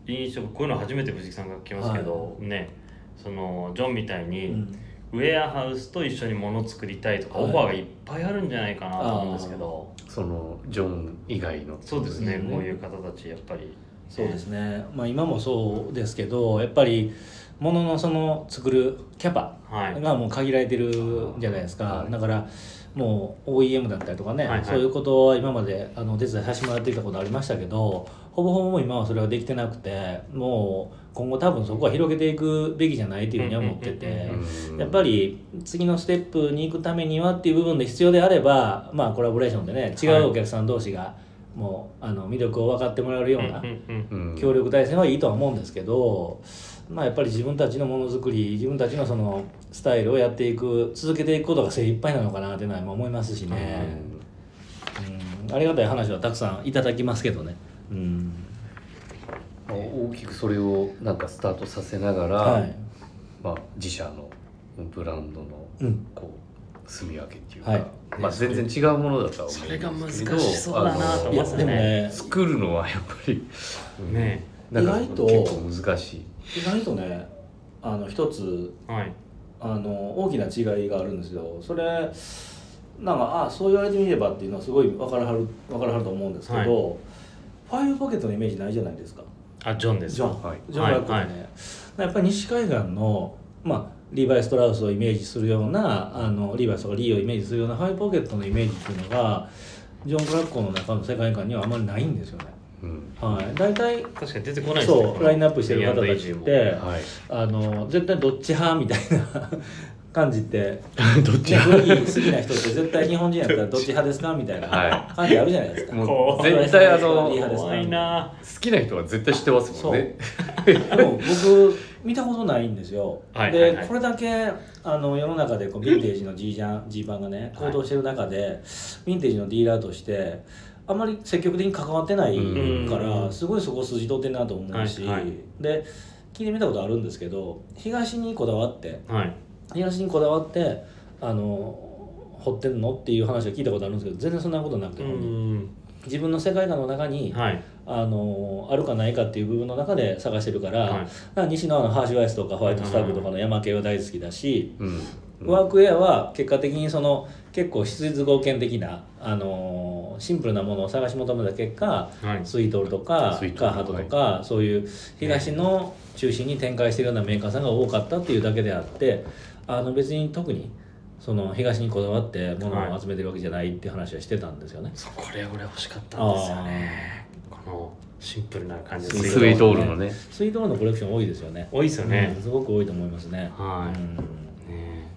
[SPEAKER 3] 印象こういうの初めて藤木さんが来ますけど、ねそのジョンみたい
[SPEAKER 2] い
[SPEAKER 3] に、
[SPEAKER 2] うん。
[SPEAKER 3] ウェアハウスと一緒に物を作りたいとか、
[SPEAKER 2] はい。
[SPEAKER 3] オファーがいっぱいあるんじゃないかなと思うんですけど。
[SPEAKER 1] そのジョン以外の。
[SPEAKER 3] そうですね、
[SPEAKER 2] うん
[SPEAKER 3] こういう方たちやっぱり。
[SPEAKER 2] そうですね、まあ、今もそうですけどやっぱり物のその作るキャパ
[SPEAKER 3] はい。
[SPEAKER 2] がもう限られてるじゃないですか、
[SPEAKER 1] はい。
[SPEAKER 2] だからもう OEM だったりとかね、
[SPEAKER 3] はいはい。
[SPEAKER 2] そういうことは今まであのお手伝いさせてもらっていたことありましたけどほぼほぼ今はそれはできてなくてもう今後多分そこは広げていくべきじゃないというふうには思ってて
[SPEAKER 1] うん
[SPEAKER 2] やっぱり次のステップに行くためにはっていう部分で必要であればまあコラボレーションでね違うお客さん同士がもうあの魅力を分かってもらえるような、協力体制はいいとは思うんですけど、まあ、やっぱり自分たちのものづくり自分たちのそのスタイルをやっていく続けていくことが精一杯なのかなっていうのは今思いますしね、うん、ありがたい話はたくさんいただきますけどね、うん。
[SPEAKER 1] まあ大きくそれをなんかスタートさせながら、
[SPEAKER 2] はい。
[SPEAKER 1] まあ、自社のブランドの
[SPEAKER 2] うん。
[SPEAKER 1] こう住み分けっていうか、
[SPEAKER 2] はい。
[SPEAKER 1] まあ、全然違うものだとは思
[SPEAKER 3] それが
[SPEAKER 1] うん
[SPEAKER 3] 難
[SPEAKER 1] ですけど
[SPEAKER 3] しそうだなと思いますね
[SPEAKER 2] ね
[SPEAKER 1] 作るのはやっぱり、
[SPEAKER 3] ね。
[SPEAKER 1] なんか
[SPEAKER 2] 意外と
[SPEAKER 1] 結構難しい。
[SPEAKER 2] 意外とねあの一つ
[SPEAKER 3] はい。
[SPEAKER 2] あの大きな違いがあるんですよ。それなんかあそう言われてみればっていうのはすごい分からはる分からはると思うんですけど、ファイブポケットのイメージないじゃないですか。
[SPEAKER 3] あジョンです
[SPEAKER 2] ジョン、
[SPEAKER 1] はい。
[SPEAKER 2] ジョン・ブラックってね、やっぱり西海岸の、まあ、リーバイ・ストラウスをイメージするようなあのリーバイスとかリーをイメージするようなハイポケットのイメージっていうのがジョン・ブラックの中の世界観にはあまりないんですよね。
[SPEAKER 1] うん
[SPEAKER 2] はい、大体
[SPEAKER 3] 確かに出てこないですね。
[SPEAKER 2] そうラインナップしてる方たちって
[SPEAKER 1] はい、
[SPEAKER 2] あの絶対どっち派みたいな 感じって。
[SPEAKER 1] どっち
[SPEAKER 2] ね古着好きな人って絶対日本人やったらどっち派ですかみたいな
[SPEAKER 1] は
[SPEAKER 2] 感じあるじゃないですか。
[SPEAKER 1] もう
[SPEAKER 3] 怖い
[SPEAKER 1] 絶対あの
[SPEAKER 3] 怖いな
[SPEAKER 1] 好きな人は絶対知ってますもんね。
[SPEAKER 2] でも僕見たことないんですよ。で、
[SPEAKER 3] はいはいはい。
[SPEAKER 2] これだけあの世の中でこうヴィンテージの G ジャン G パンがね行動してる中で、ヴィンテージのディーラーとしてあまり積極的に関わってないから、
[SPEAKER 3] うん。
[SPEAKER 2] すごいそこ筋取ってんなと思うし、
[SPEAKER 3] はいはい。
[SPEAKER 2] で聞いてみたことあるんですけど東にこだわって
[SPEAKER 3] はい。
[SPEAKER 2] 東にこだわってあの掘ってんの？っていう話は聞いたことあるんですけど全然そんなことなくて、自分の世界観の中に、
[SPEAKER 3] はい
[SPEAKER 2] あのあるかないかっていう部分の中で探してるから,、
[SPEAKER 3] はい。
[SPEAKER 2] 西野のハーシュワイスとかホワイトスタッフとかの山系は大好きだし、
[SPEAKER 1] うん。
[SPEAKER 2] ワークウェアは結果的にその結構質実合憲的な、あのシンプルなものを探し求めた結果
[SPEAKER 3] はい。
[SPEAKER 2] スイートルとかカーハートとか、そういう東の中心に展開しているようなメーカーさんが多かったっていうだけであってあの別に特にその東にこだわって物を集めてるわけじゃないっていう話はしてたんですよね。
[SPEAKER 3] そうこれ俺欲しかったんですよねこのシンプルな感じの
[SPEAKER 1] スイートオールのね。
[SPEAKER 2] スイートオールのコレクション多いですよね。
[SPEAKER 3] 多いですよね。
[SPEAKER 2] うんすごく多いと思いますね。
[SPEAKER 3] はい。
[SPEAKER 2] うん。
[SPEAKER 3] ね。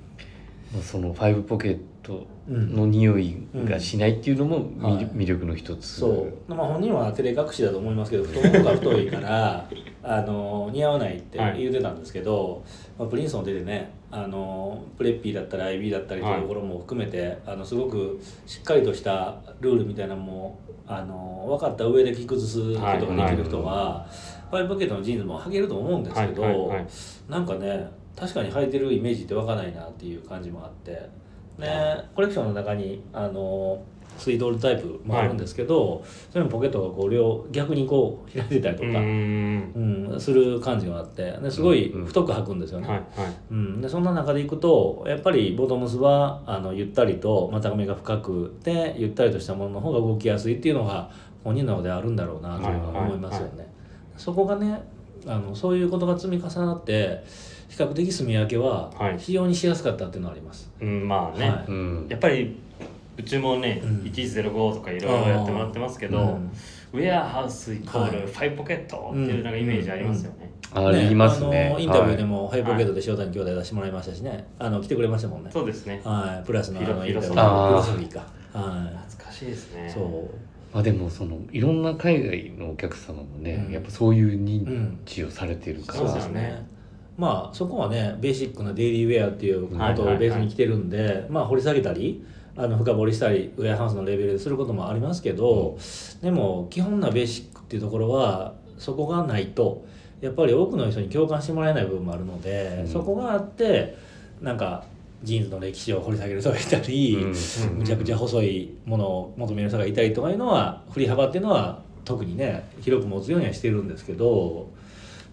[SPEAKER 1] そのファイブポケットの匂いがしないっていうのも
[SPEAKER 2] うん。はい。
[SPEAKER 1] 魅魅力の一つ、
[SPEAKER 2] そう、まあ、本人は照れ隠しだと思いますけど太ももが太いから あの似合わないって言ってたんですけど、まあ、プリンストン出てねあのプレッピーだったり アイビー だったりというところも含めて、あのすごくしっかりとしたルールみたいなのもあの分かった上で着崩すことができる人は、ファイブポケットのジーンズも履けると思うんですけど、
[SPEAKER 3] はいはいはい。
[SPEAKER 2] なんかね確かに履いてるイメージって湧かないなっていう感じもあって。ねコレクションの中にあのトオールタイプもあるんですけど、それもポケットがこう両逆にこう開いてたりとか、
[SPEAKER 3] うーん。
[SPEAKER 2] うんする感じがあってですごい
[SPEAKER 1] うん
[SPEAKER 2] 太く履くんですよね。
[SPEAKER 3] はいはい。
[SPEAKER 2] うん、でそんな中でいくとやっぱりボトムスはあのゆったりと股上が深くてゆったりとしたものの方が動きやすいっていうのが本人の中であるんだろうなというのは思いますよね。そこがねあのそういうことが積み重なって比較的住み分けは
[SPEAKER 3] はい。
[SPEAKER 2] 非常にしやすかったっていうのはあります。
[SPEAKER 3] うんまあね、
[SPEAKER 2] はい。
[SPEAKER 1] うん。
[SPEAKER 3] やっぱりうちもね、
[SPEAKER 2] うん
[SPEAKER 3] 1105とかいろいろやってもらってますけど、
[SPEAKER 2] うん
[SPEAKER 3] ウェアハウスイコー
[SPEAKER 2] はい
[SPEAKER 3] ルファイブポケットっていうなんかイメージありますよね。
[SPEAKER 1] ありますね
[SPEAKER 2] あのインタビューで
[SPEAKER 1] はい
[SPEAKER 2] もハイポケットで塩谷兄弟出してもらいましたしねあの来てくれましたもんね。
[SPEAKER 3] そうですね。
[SPEAKER 2] はい、プラスのあのインタビューか。は
[SPEAKER 3] 懐かしいですね。
[SPEAKER 2] い。そう。
[SPEAKER 1] まあでもそのいろんな海外のお客様もね、
[SPEAKER 2] うん
[SPEAKER 1] やっぱそういう認知をされてるから、
[SPEAKER 3] そう
[SPEAKER 2] そうですね。まあそこはねベーシックなデイリーウェアっていうこと
[SPEAKER 3] はいはいはい
[SPEAKER 2] をベースに来てるんで、まあ掘り下げたりあの深掘りしたりウェアハウスのレベルですることもありますけど、でも基本なベーシックっていうところはそこがないとやっぱり多くの人に共感してもらえない部分もあるので、
[SPEAKER 1] うん。
[SPEAKER 2] そこがあってなんかジーンズの歴史を掘り下げる人がいたり、
[SPEAKER 1] うん。
[SPEAKER 2] むちゃくちゃ細いものを求める人がいたりとかいうのは振り幅っていうのは特にね広く持つようにはしてるんですけどだ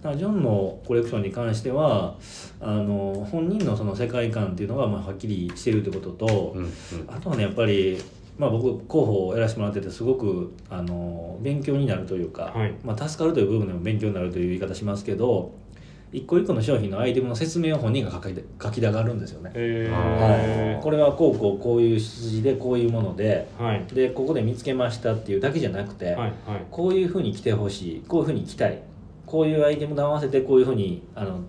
[SPEAKER 2] からジョンのコレクションに関してはあの本人のその世界観っていうのがまあはっきりしてるってことと、
[SPEAKER 1] うんうん。
[SPEAKER 2] あとはねやっぱり、まあ、僕広報をやらせてもらっててすごくあの勉強になるというか、
[SPEAKER 3] はい。
[SPEAKER 2] まあ、助かるという部分でも勉強になるという言い方しますけど一個一個の商品のアイテムの説明を本人が書き書きたがるんですよね。
[SPEAKER 3] へ
[SPEAKER 2] はい、
[SPEAKER 3] ー
[SPEAKER 2] これはこうこうこういう筋でこういうもので
[SPEAKER 3] はい。
[SPEAKER 2] でここで見つけましたっていうだけじゃなくて、
[SPEAKER 3] はいはい。
[SPEAKER 2] こういうふうに着てほしいこういうふうに着たいこういうアイテムと合わせてこういうふうにあの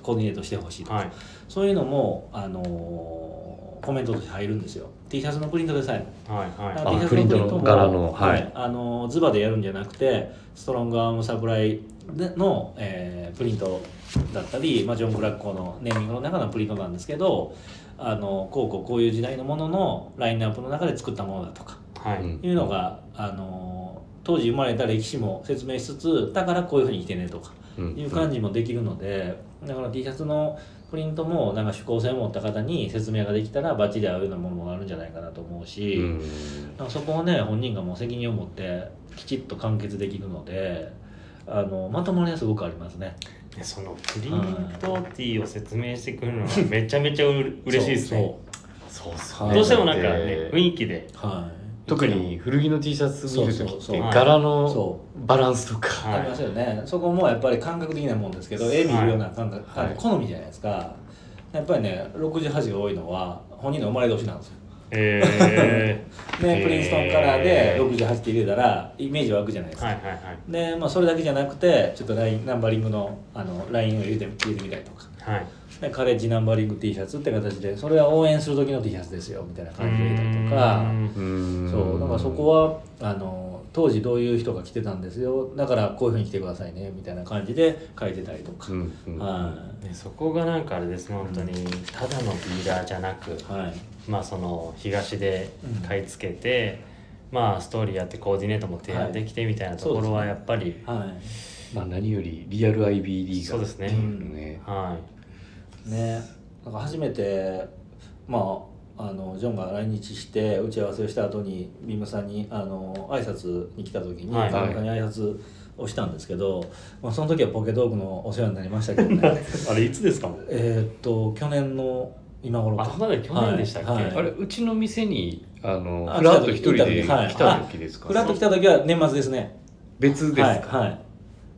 [SPEAKER 2] コーディネートしてほしいとか、
[SPEAKER 3] はい。
[SPEAKER 2] そういうのも、あのーコメントとして入るんですよ。T シャツのプリントでさえも。
[SPEAKER 3] はいはい。
[SPEAKER 2] T シャツのプリントも
[SPEAKER 1] 柄のはい。
[SPEAKER 2] あのズバでやるんじゃなくてストロングアームサプライでの、えープリントだったり、まあ、ジョン・グラッコのネーミングの中のプリントなんですけどあのこうこうこういう時代のもののラインナップの中で作ったものだとか。
[SPEAKER 3] はい、
[SPEAKER 1] うん
[SPEAKER 2] いうのが、あの当時生まれた歴史も説明しつつだからこういうふうに着てねとか
[SPEAKER 1] うん。
[SPEAKER 2] いう感じもできるので、だから T シャツのプリントもなんか指向性を持った方に説明ができたらバッチリ合うようなものもあるんじゃないかなと思うし、
[SPEAKER 1] うん
[SPEAKER 2] そこをね本人がもう責任を持ってきちっと完結できるのであのまとまりはすごくありますね。
[SPEAKER 3] でそのプリント T を説明してくるのはめちゃめちゃう嬉しいですね。
[SPEAKER 1] そうっす
[SPEAKER 2] はい
[SPEAKER 3] どうしてもなんかね
[SPEAKER 1] で
[SPEAKER 3] 雰囲気で。
[SPEAKER 2] そうはい
[SPEAKER 1] 特に古着の T シャツ見る時って
[SPEAKER 2] そうそうそう。
[SPEAKER 1] 柄の
[SPEAKER 2] そ
[SPEAKER 1] バランスとか。
[SPEAKER 3] はい。
[SPEAKER 2] ありますよね、そこもやっぱり感覚的なもんですけど絵見るような感覚、好みじゃないですか。やっぱりね68が多いのは本人の生まれ年なんですよ。
[SPEAKER 3] え
[SPEAKER 2] で プリンストンカラーで
[SPEAKER 3] へー
[SPEAKER 2] 68って入れたらイメージ湧くじゃないです
[SPEAKER 3] ー、
[SPEAKER 2] か、
[SPEAKER 3] はいはいはい。
[SPEAKER 2] で、まあ、それだけじゃなくてちょっとラインナンバリングのあのラインを入れて入れてみたりとか
[SPEAKER 3] はい。
[SPEAKER 2] でカレッジナンバリング T シャツって形でそれは応援する時の T シャツですよみたいな感じで入れたりとか。
[SPEAKER 1] うん。
[SPEAKER 2] そうだからそこはあの当時どういう人が着てたんですよ。だからこういうふうに着てくださいねみたいな感じで書いてたりとか、
[SPEAKER 1] うんうん。
[SPEAKER 2] は
[SPEAKER 3] でそこがなんかあれですね本当にただのディーラーじゃなく、
[SPEAKER 2] いはい。
[SPEAKER 3] まあその東で買い付けて、まあストーリーやってコーディネートも提案できてみたいなところはやっぱり、
[SPEAKER 2] はい
[SPEAKER 1] まあ何よりリアル IBD が
[SPEAKER 3] そうですね。
[SPEAKER 1] ね。
[SPEAKER 3] は
[SPEAKER 2] ね。なんか初めてまああのジョンが来日して打ち合わせをした後にビームさんにあの挨拶に来た時に
[SPEAKER 3] はい。
[SPEAKER 2] 川村さんに挨拶をしたんですけど、まあ、その時はポケトークのお世話になりましたけどね。
[SPEAKER 3] あれいつですか？
[SPEAKER 2] えーっと去年の今頃
[SPEAKER 3] あ
[SPEAKER 2] か
[SPEAKER 3] まだ去年でしたっけ？
[SPEAKER 2] はい。はい。
[SPEAKER 1] あれうちの店にあの
[SPEAKER 2] あ
[SPEAKER 1] フラッと一人で
[SPEAKER 2] 来た時
[SPEAKER 1] 来た時ですか、
[SPEAKER 2] フラッと来た時は年末ですね。
[SPEAKER 1] 別ですか、
[SPEAKER 2] はい、はい、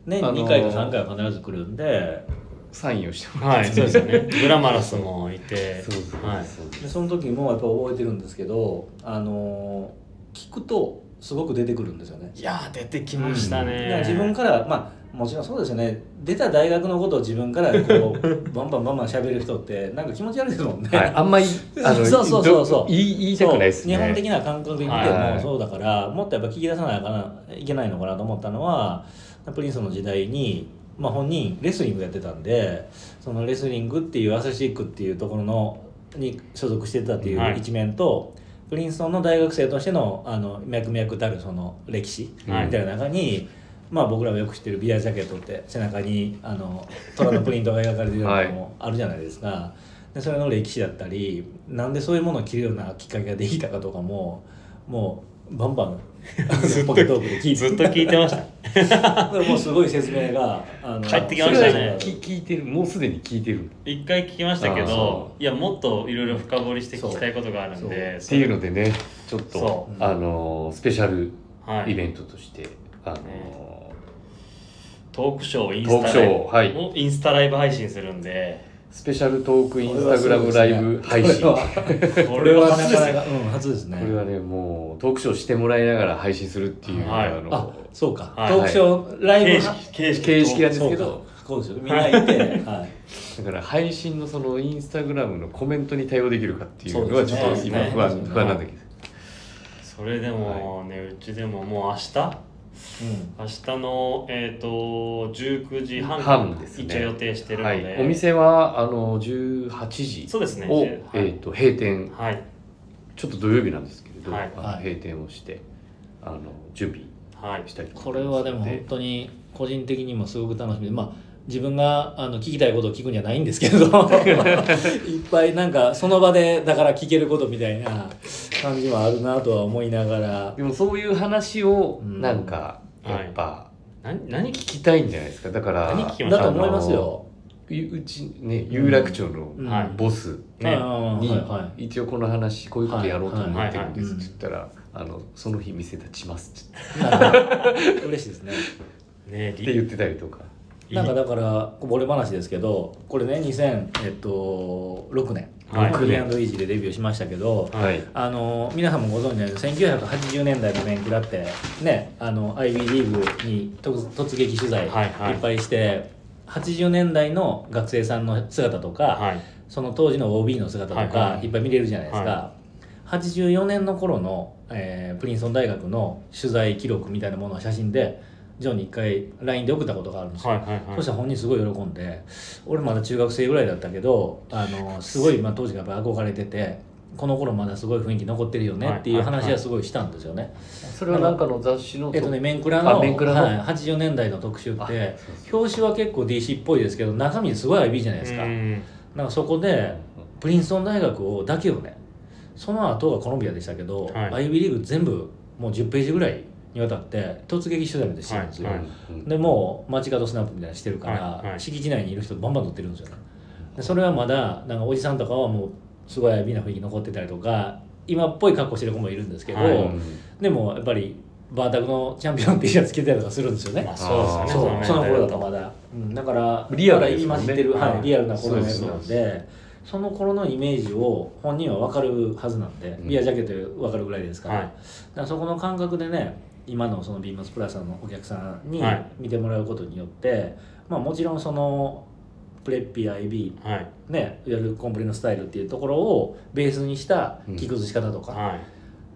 [SPEAKER 2] 年
[SPEAKER 1] あのー
[SPEAKER 2] 2回か3回は必ず来るんで。
[SPEAKER 1] サインをしてもらって、
[SPEAKER 3] はいそうですよね。グラマラスもいて。
[SPEAKER 1] そうそう
[SPEAKER 3] はい
[SPEAKER 1] そう。
[SPEAKER 2] でその時もやっぱ覚えてるんですけどあのー聞くとすごく出てくるんですよね。
[SPEAKER 3] いやー出てきました
[SPEAKER 2] だから
[SPEAKER 3] ね
[SPEAKER 2] 自分からまあもちろんそうですよね。出た大学のことを自分からこう バンバンバンバン喋る人ってなんか気持ち悪いですもんね、
[SPEAKER 1] はい、あんまり
[SPEAKER 2] そうそうそうそう。
[SPEAKER 1] ど言い言いたくないですね。
[SPEAKER 2] そう日本的な感覚で見て
[SPEAKER 1] はい。
[SPEAKER 2] もそうだから、もっとやっぱ聞き出さないかないけないのかなと思ったのはプリンスの時代に、まあ、本人レスリングやってたんでそのレスリングっていうアスレチックっていうところのに所属してたってい
[SPEAKER 3] はい。
[SPEAKER 2] う一面と、プリンストンの大学生としてのあの脈々たるその歴史み
[SPEAKER 3] はい。
[SPEAKER 2] たいな中に、まあ、僕らがよく知ってるビアジャケットって背中にあの虎のプリントが描かれてるのもあるじゃないですか。でそれの歴史だったりなんでそういうものを着るようなきっかけができたかとかももうバンバン ポケトークで聞いて。
[SPEAKER 3] ずっと聞いてました。
[SPEAKER 2] で もうすごい説明があの
[SPEAKER 3] 帰ってきましたね。
[SPEAKER 1] 聞聞いてるもうすでに聞いてる。っ
[SPEAKER 3] 一回聞きましたけ
[SPEAKER 1] あ
[SPEAKER 3] ど
[SPEAKER 2] ー
[SPEAKER 3] いやもっといろいろ深掘りして聞きたいことがあるんで
[SPEAKER 1] ていうのでねちょっと
[SPEAKER 3] そ
[SPEAKER 1] あのスペシャル
[SPEAKER 3] はい。
[SPEAKER 1] イベントとして、あの
[SPEAKER 3] トークショーをインスタライブ配信するんで
[SPEAKER 1] スペシャルトークインスタグラムライブ配信。
[SPEAKER 2] こ
[SPEAKER 3] こ
[SPEAKER 2] れはなかなか、うん、初ですね。
[SPEAKER 1] これはねもうトークショーしてもらいながら配信するっていう、
[SPEAKER 3] はい。
[SPEAKER 1] あの
[SPEAKER 2] あそうか、
[SPEAKER 3] はい。
[SPEAKER 2] トークショーライブ
[SPEAKER 3] 形式形式
[SPEAKER 1] なんですけど。
[SPEAKER 2] そうですよみんないて、はい。
[SPEAKER 1] だから配信のそのインスタグラムのコメントに対応できるかっていうのはちょっと今不安,、不安なんだけど
[SPEAKER 3] それでもね、うちでももう明日
[SPEAKER 2] うん。
[SPEAKER 3] 明日のえっ、と19時半
[SPEAKER 1] 半ですね。
[SPEAKER 3] 一応予定してるので、
[SPEAKER 1] はい、お店はあの18時
[SPEAKER 3] そうですね。
[SPEAKER 1] を、
[SPEAKER 3] 10
[SPEAKER 1] えー、と閉店。
[SPEAKER 3] はい。
[SPEAKER 1] ちょっと土曜日なんですけれど、
[SPEAKER 3] はい。
[SPEAKER 1] 閉店をしてあの準備
[SPEAKER 3] はい。
[SPEAKER 1] したいと
[SPEAKER 2] こ
[SPEAKER 1] 思います
[SPEAKER 2] れはでも本当に個人的にもすごく楽しみでまあ自分があの聞きたいことを聞くんじゃないんですけどいっぱいなんかその場でだから聞けることみたいな感じもあるなとは思いながら。
[SPEAKER 1] でもそういう話を
[SPEAKER 2] うん。
[SPEAKER 1] なんかやっぱ
[SPEAKER 3] 何何
[SPEAKER 1] 聞きたいんじゃないですか？だから
[SPEAKER 3] 何聞きましょう
[SPEAKER 2] だと思いますよ。
[SPEAKER 1] ううちね有楽町の
[SPEAKER 2] うん。
[SPEAKER 3] はい。
[SPEAKER 1] ボス
[SPEAKER 3] ね
[SPEAKER 1] に一応この話こういうことやろうと思ってるんです
[SPEAKER 2] はいはい
[SPEAKER 1] って言ったらあのその日店立ちます
[SPEAKER 2] 嬉しいですね。
[SPEAKER 3] ね。
[SPEAKER 1] って言ってたりとか
[SPEAKER 2] なんかだからこぼれ話ですけどこれね2006年。
[SPEAKER 3] はい。
[SPEAKER 2] クリアンドイージーでデビューしましたけど、
[SPEAKER 1] はい。
[SPEAKER 2] あの皆さんもご存知のように1980年代の面食らってねあの IB リーグに突突撃取材い
[SPEAKER 3] はいはい。
[SPEAKER 2] っぱいして、80年代の学生さんの姿とか、
[SPEAKER 3] はい。
[SPEAKER 2] その当時の OB の姿とか、
[SPEAKER 3] はいはい。
[SPEAKER 2] いっぱい見れるじゃないですか、
[SPEAKER 3] は
[SPEAKER 2] 84年の頃の、えープリンストン大学の取材記録みたいなものを写真でジョンに一回 LINE で送ったことがあるんですよ、
[SPEAKER 3] はいはいはい。
[SPEAKER 2] そしたら本人すごい喜んで俺まだ中学生ぐらいだったけどあのすごい、まあ、当時から憧れててこの頃まだすごい雰囲気残ってるよねっていう話はすごいしたんですよね。
[SPEAKER 1] それはなんかの雑誌の
[SPEAKER 2] えっとね、メンクラ
[SPEAKER 1] あ
[SPEAKER 2] の
[SPEAKER 1] メンクラの？
[SPEAKER 2] はい、80年代の特集
[SPEAKER 1] あ
[SPEAKER 2] って表紙は結構 DC っぽいですけど中身すごい IB じゃないですか。
[SPEAKER 3] うん
[SPEAKER 2] なんかそこでプリンストン大学をだけをね。その後がコロンビアでしたけど、
[SPEAKER 3] はい。
[SPEAKER 2] IB リーグ全部もう10ページぐらいにわたって突撃取材までしてるんですよ、
[SPEAKER 3] はいはい。
[SPEAKER 1] うん。
[SPEAKER 2] でもう街角スナップみたいなのしてるから、
[SPEAKER 3] はいはい。
[SPEAKER 2] 敷地内にいる人バンバン撮ってるんですよねでそれはまだなんかおじさんとかはもうすごい IB な雰囲気残ってたりとか今っぽい格好してる子もいるんですけど、
[SPEAKER 3] はい。
[SPEAKER 1] うん
[SPEAKER 2] でもやっぱりバータクのチャンピオン T シャツ着てたりとかするんですよね。
[SPEAKER 3] まあそうですよね。
[SPEAKER 2] そう
[SPEAKER 3] の
[SPEAKER 2] 頃だとまだ、うん、だから
[SPEAKER 1] リアルですもんね。
[SPEAKER 2] まだ今知ってる、はい
[SPEAKER 3] はい。
[SPEAKER 2] リアルな頃のやつなんでその頃のイメージを本人は分かるはずなんで、
[SPEAKER 1] うん。
[SPEAKER 2] ビアジャケットで分かるぐらいですから,、
[SPEAKER 3] はい。
[SPEAKER 2] だからそこの感覚でね今のそのビームスプラスのお客さんに
[SPEAKER 3] はい。
[SPEAKER 2] 見てもらうことによって、まあ、もちろんそのプレッピー IB
[SPEAKER 3] はい。
[SPEAKER 2] ねいわゆるコンプリのスタイルっていうところをベースにした着崩し方とか、
[SPEAKER 3] はい。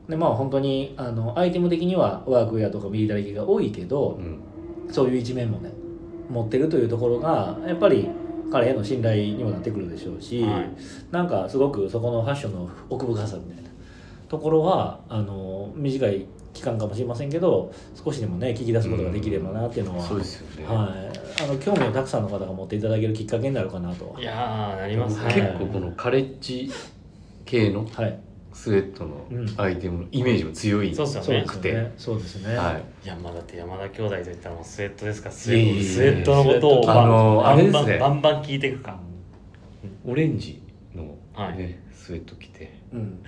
[SPEAKER 2] でまあ本当にあのアイテム的にはワークウェアとかミリタリー系が多いけど、
[SPEAKER 1] うん。
[SPEAKER 2] そういう一面もね持ってるというところがやっぱり彼への信頼にもなってくるでしょうし、
[SPEAKER 3] はい。
[SPEAKER 2] なんかすごくそこのファッションの奥深さみたいなところはあの短い期間かもしれませんけど少しでもね聞き出すことができればなっていうのは、
[SPEAKER 1] そうですよね、
[SPEAKER 2] はい、あの興味をたくさんの方が持っていただけるきっかけになるかなと。
[SPEAKER 3] いやーなりますね。
[SPEAKER 1] 結構このカレッジ系の
[SPEAKER 2] はい。
[SPEAKER 1] スウェットの
[SPEAKER 2] うん
[SPEAKER 1] アイテムのイメージも強い、
[SPEAKER 3] そうっすよね。
[SPEAKER 2] そうですねそうですね。
[SPEAKER 1] はい。
[SPEAKER 3] 山田って山田兄弟といったらもうスウェットですかスウェットスウェットのこと。を
[SPEAKER 1] あの
[SPEAKER 3] バン
[SPEAKER 1] あれですね。
[SPEAKER 3] バンバン聞いていくか。
[SPEAKER 1] オレンジの、ね
[SPEAKER 3] はい。
[SPEAKER 1] スウェット着て。
[SPEAKER 2] うん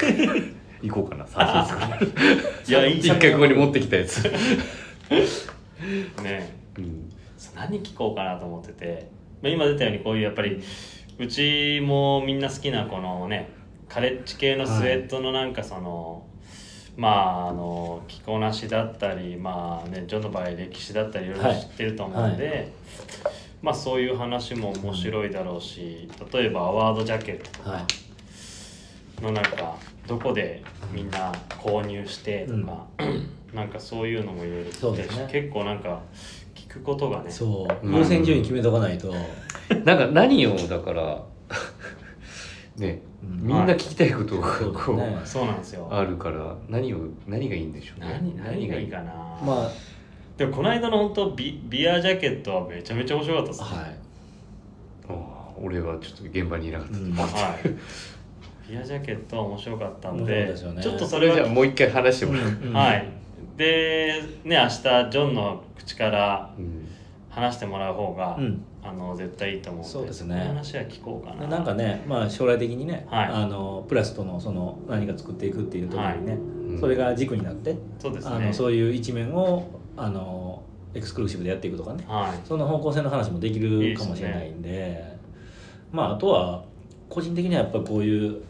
[SPEAKER 1] 行こうかなサーフィンス
[SPEAKER 3] いやいい
[SPEAKER 1] 一回ここに持ってきたやつ、
[SPEAKER 3] ね
[SPEAKER 1] うん。
[SPEAKER 3] 何聞こうかなと思ってて、まあ、今出たようにこういうやっぱりうちもみんな好きなこのねカレッジ系のスウェットのなんかその、まああの着こなしだったりまあねジョンの場合歴史だったりいろい。ろ知ってると思うんで、まあそういう話も面白いだろうし例えばアワードジャケットと
[SPEAKER 2] はい。
[SPEAKER 3] かのなんかどこでみんな購入してとか、なんかそういうのもいろいろ
[SPEAKER 2] そうですね。
[SPEAKER 3] 結構なんか聞くことがね
[SPEAKER 2] そう。
[SPEAKER 1] うん。
[SPEAKER 2] 優先順位決めとかないと。
[SPEAKER 1] なんか何をだから ね
[SPEAKER 2] うん。
[SPEAKER 1] みんな聞きたいことがこう、
[SPEAKER 2] ね。
[SPEAKER 3] そうなんですよ。
[SPEAKER 1] あるから何を何がいいんでしょうね。
[SPEAKER 3] 何何がいいかな、
[SPEAKER 2] まあ。
[SPEAKER 3] でもこの間の本当ビビアジャケットはめちゃめちゃ面白かったですね。
[SPEAKER 2] はい。
[SPEAKER 1] ああ俺はちょっと現場にいなかった、
[SPEAKER 2] うん。
[SPEAKER 3] はい ビアジャケットは面白かったん
[SPEAKER 2] 面
[SPEAKER 3] で
[SPEAKER 2] ね。
[SPEAKER 3] ちょっとそ
[SPEAKER 1] そ
[SPEAKER 3] れは
[SPEAKER 1] れじゃあもう一回話してもらう、
[SPEAKER 2] うん。
[SPEAKER 3] はい。でね明日ジョンの口から
[SPEAKER 1] うん。
[SPEAKER 3] 話してもらう方が、
[SPEAKER 2] うん。
[SPEAKER 3] あの絶対いいと思うんで
[SPEAKER 2] そうですね。
[SPEAKER 3] の話は聞こうかな。
[SPEAKER 2] なんかね、まあ、将来的にね、
[SPEAKER 3] はい。
[SPEAKER 2] あのプラスとのその何か作っていくっていう時にね、
[SPEAKER 1] うん。
[SPEAKER 2] それが軸になって、
[SPEAKER 3] そうですね。
[SPEAKER 2] あのそういう一面をあのエクスクルーシブでやっていくとかね。
[SPEAKER 3] はい。
[SPEAKER 2] その方向性の話もできるかもしれないんで。まああとは個人的にはやっぱこういう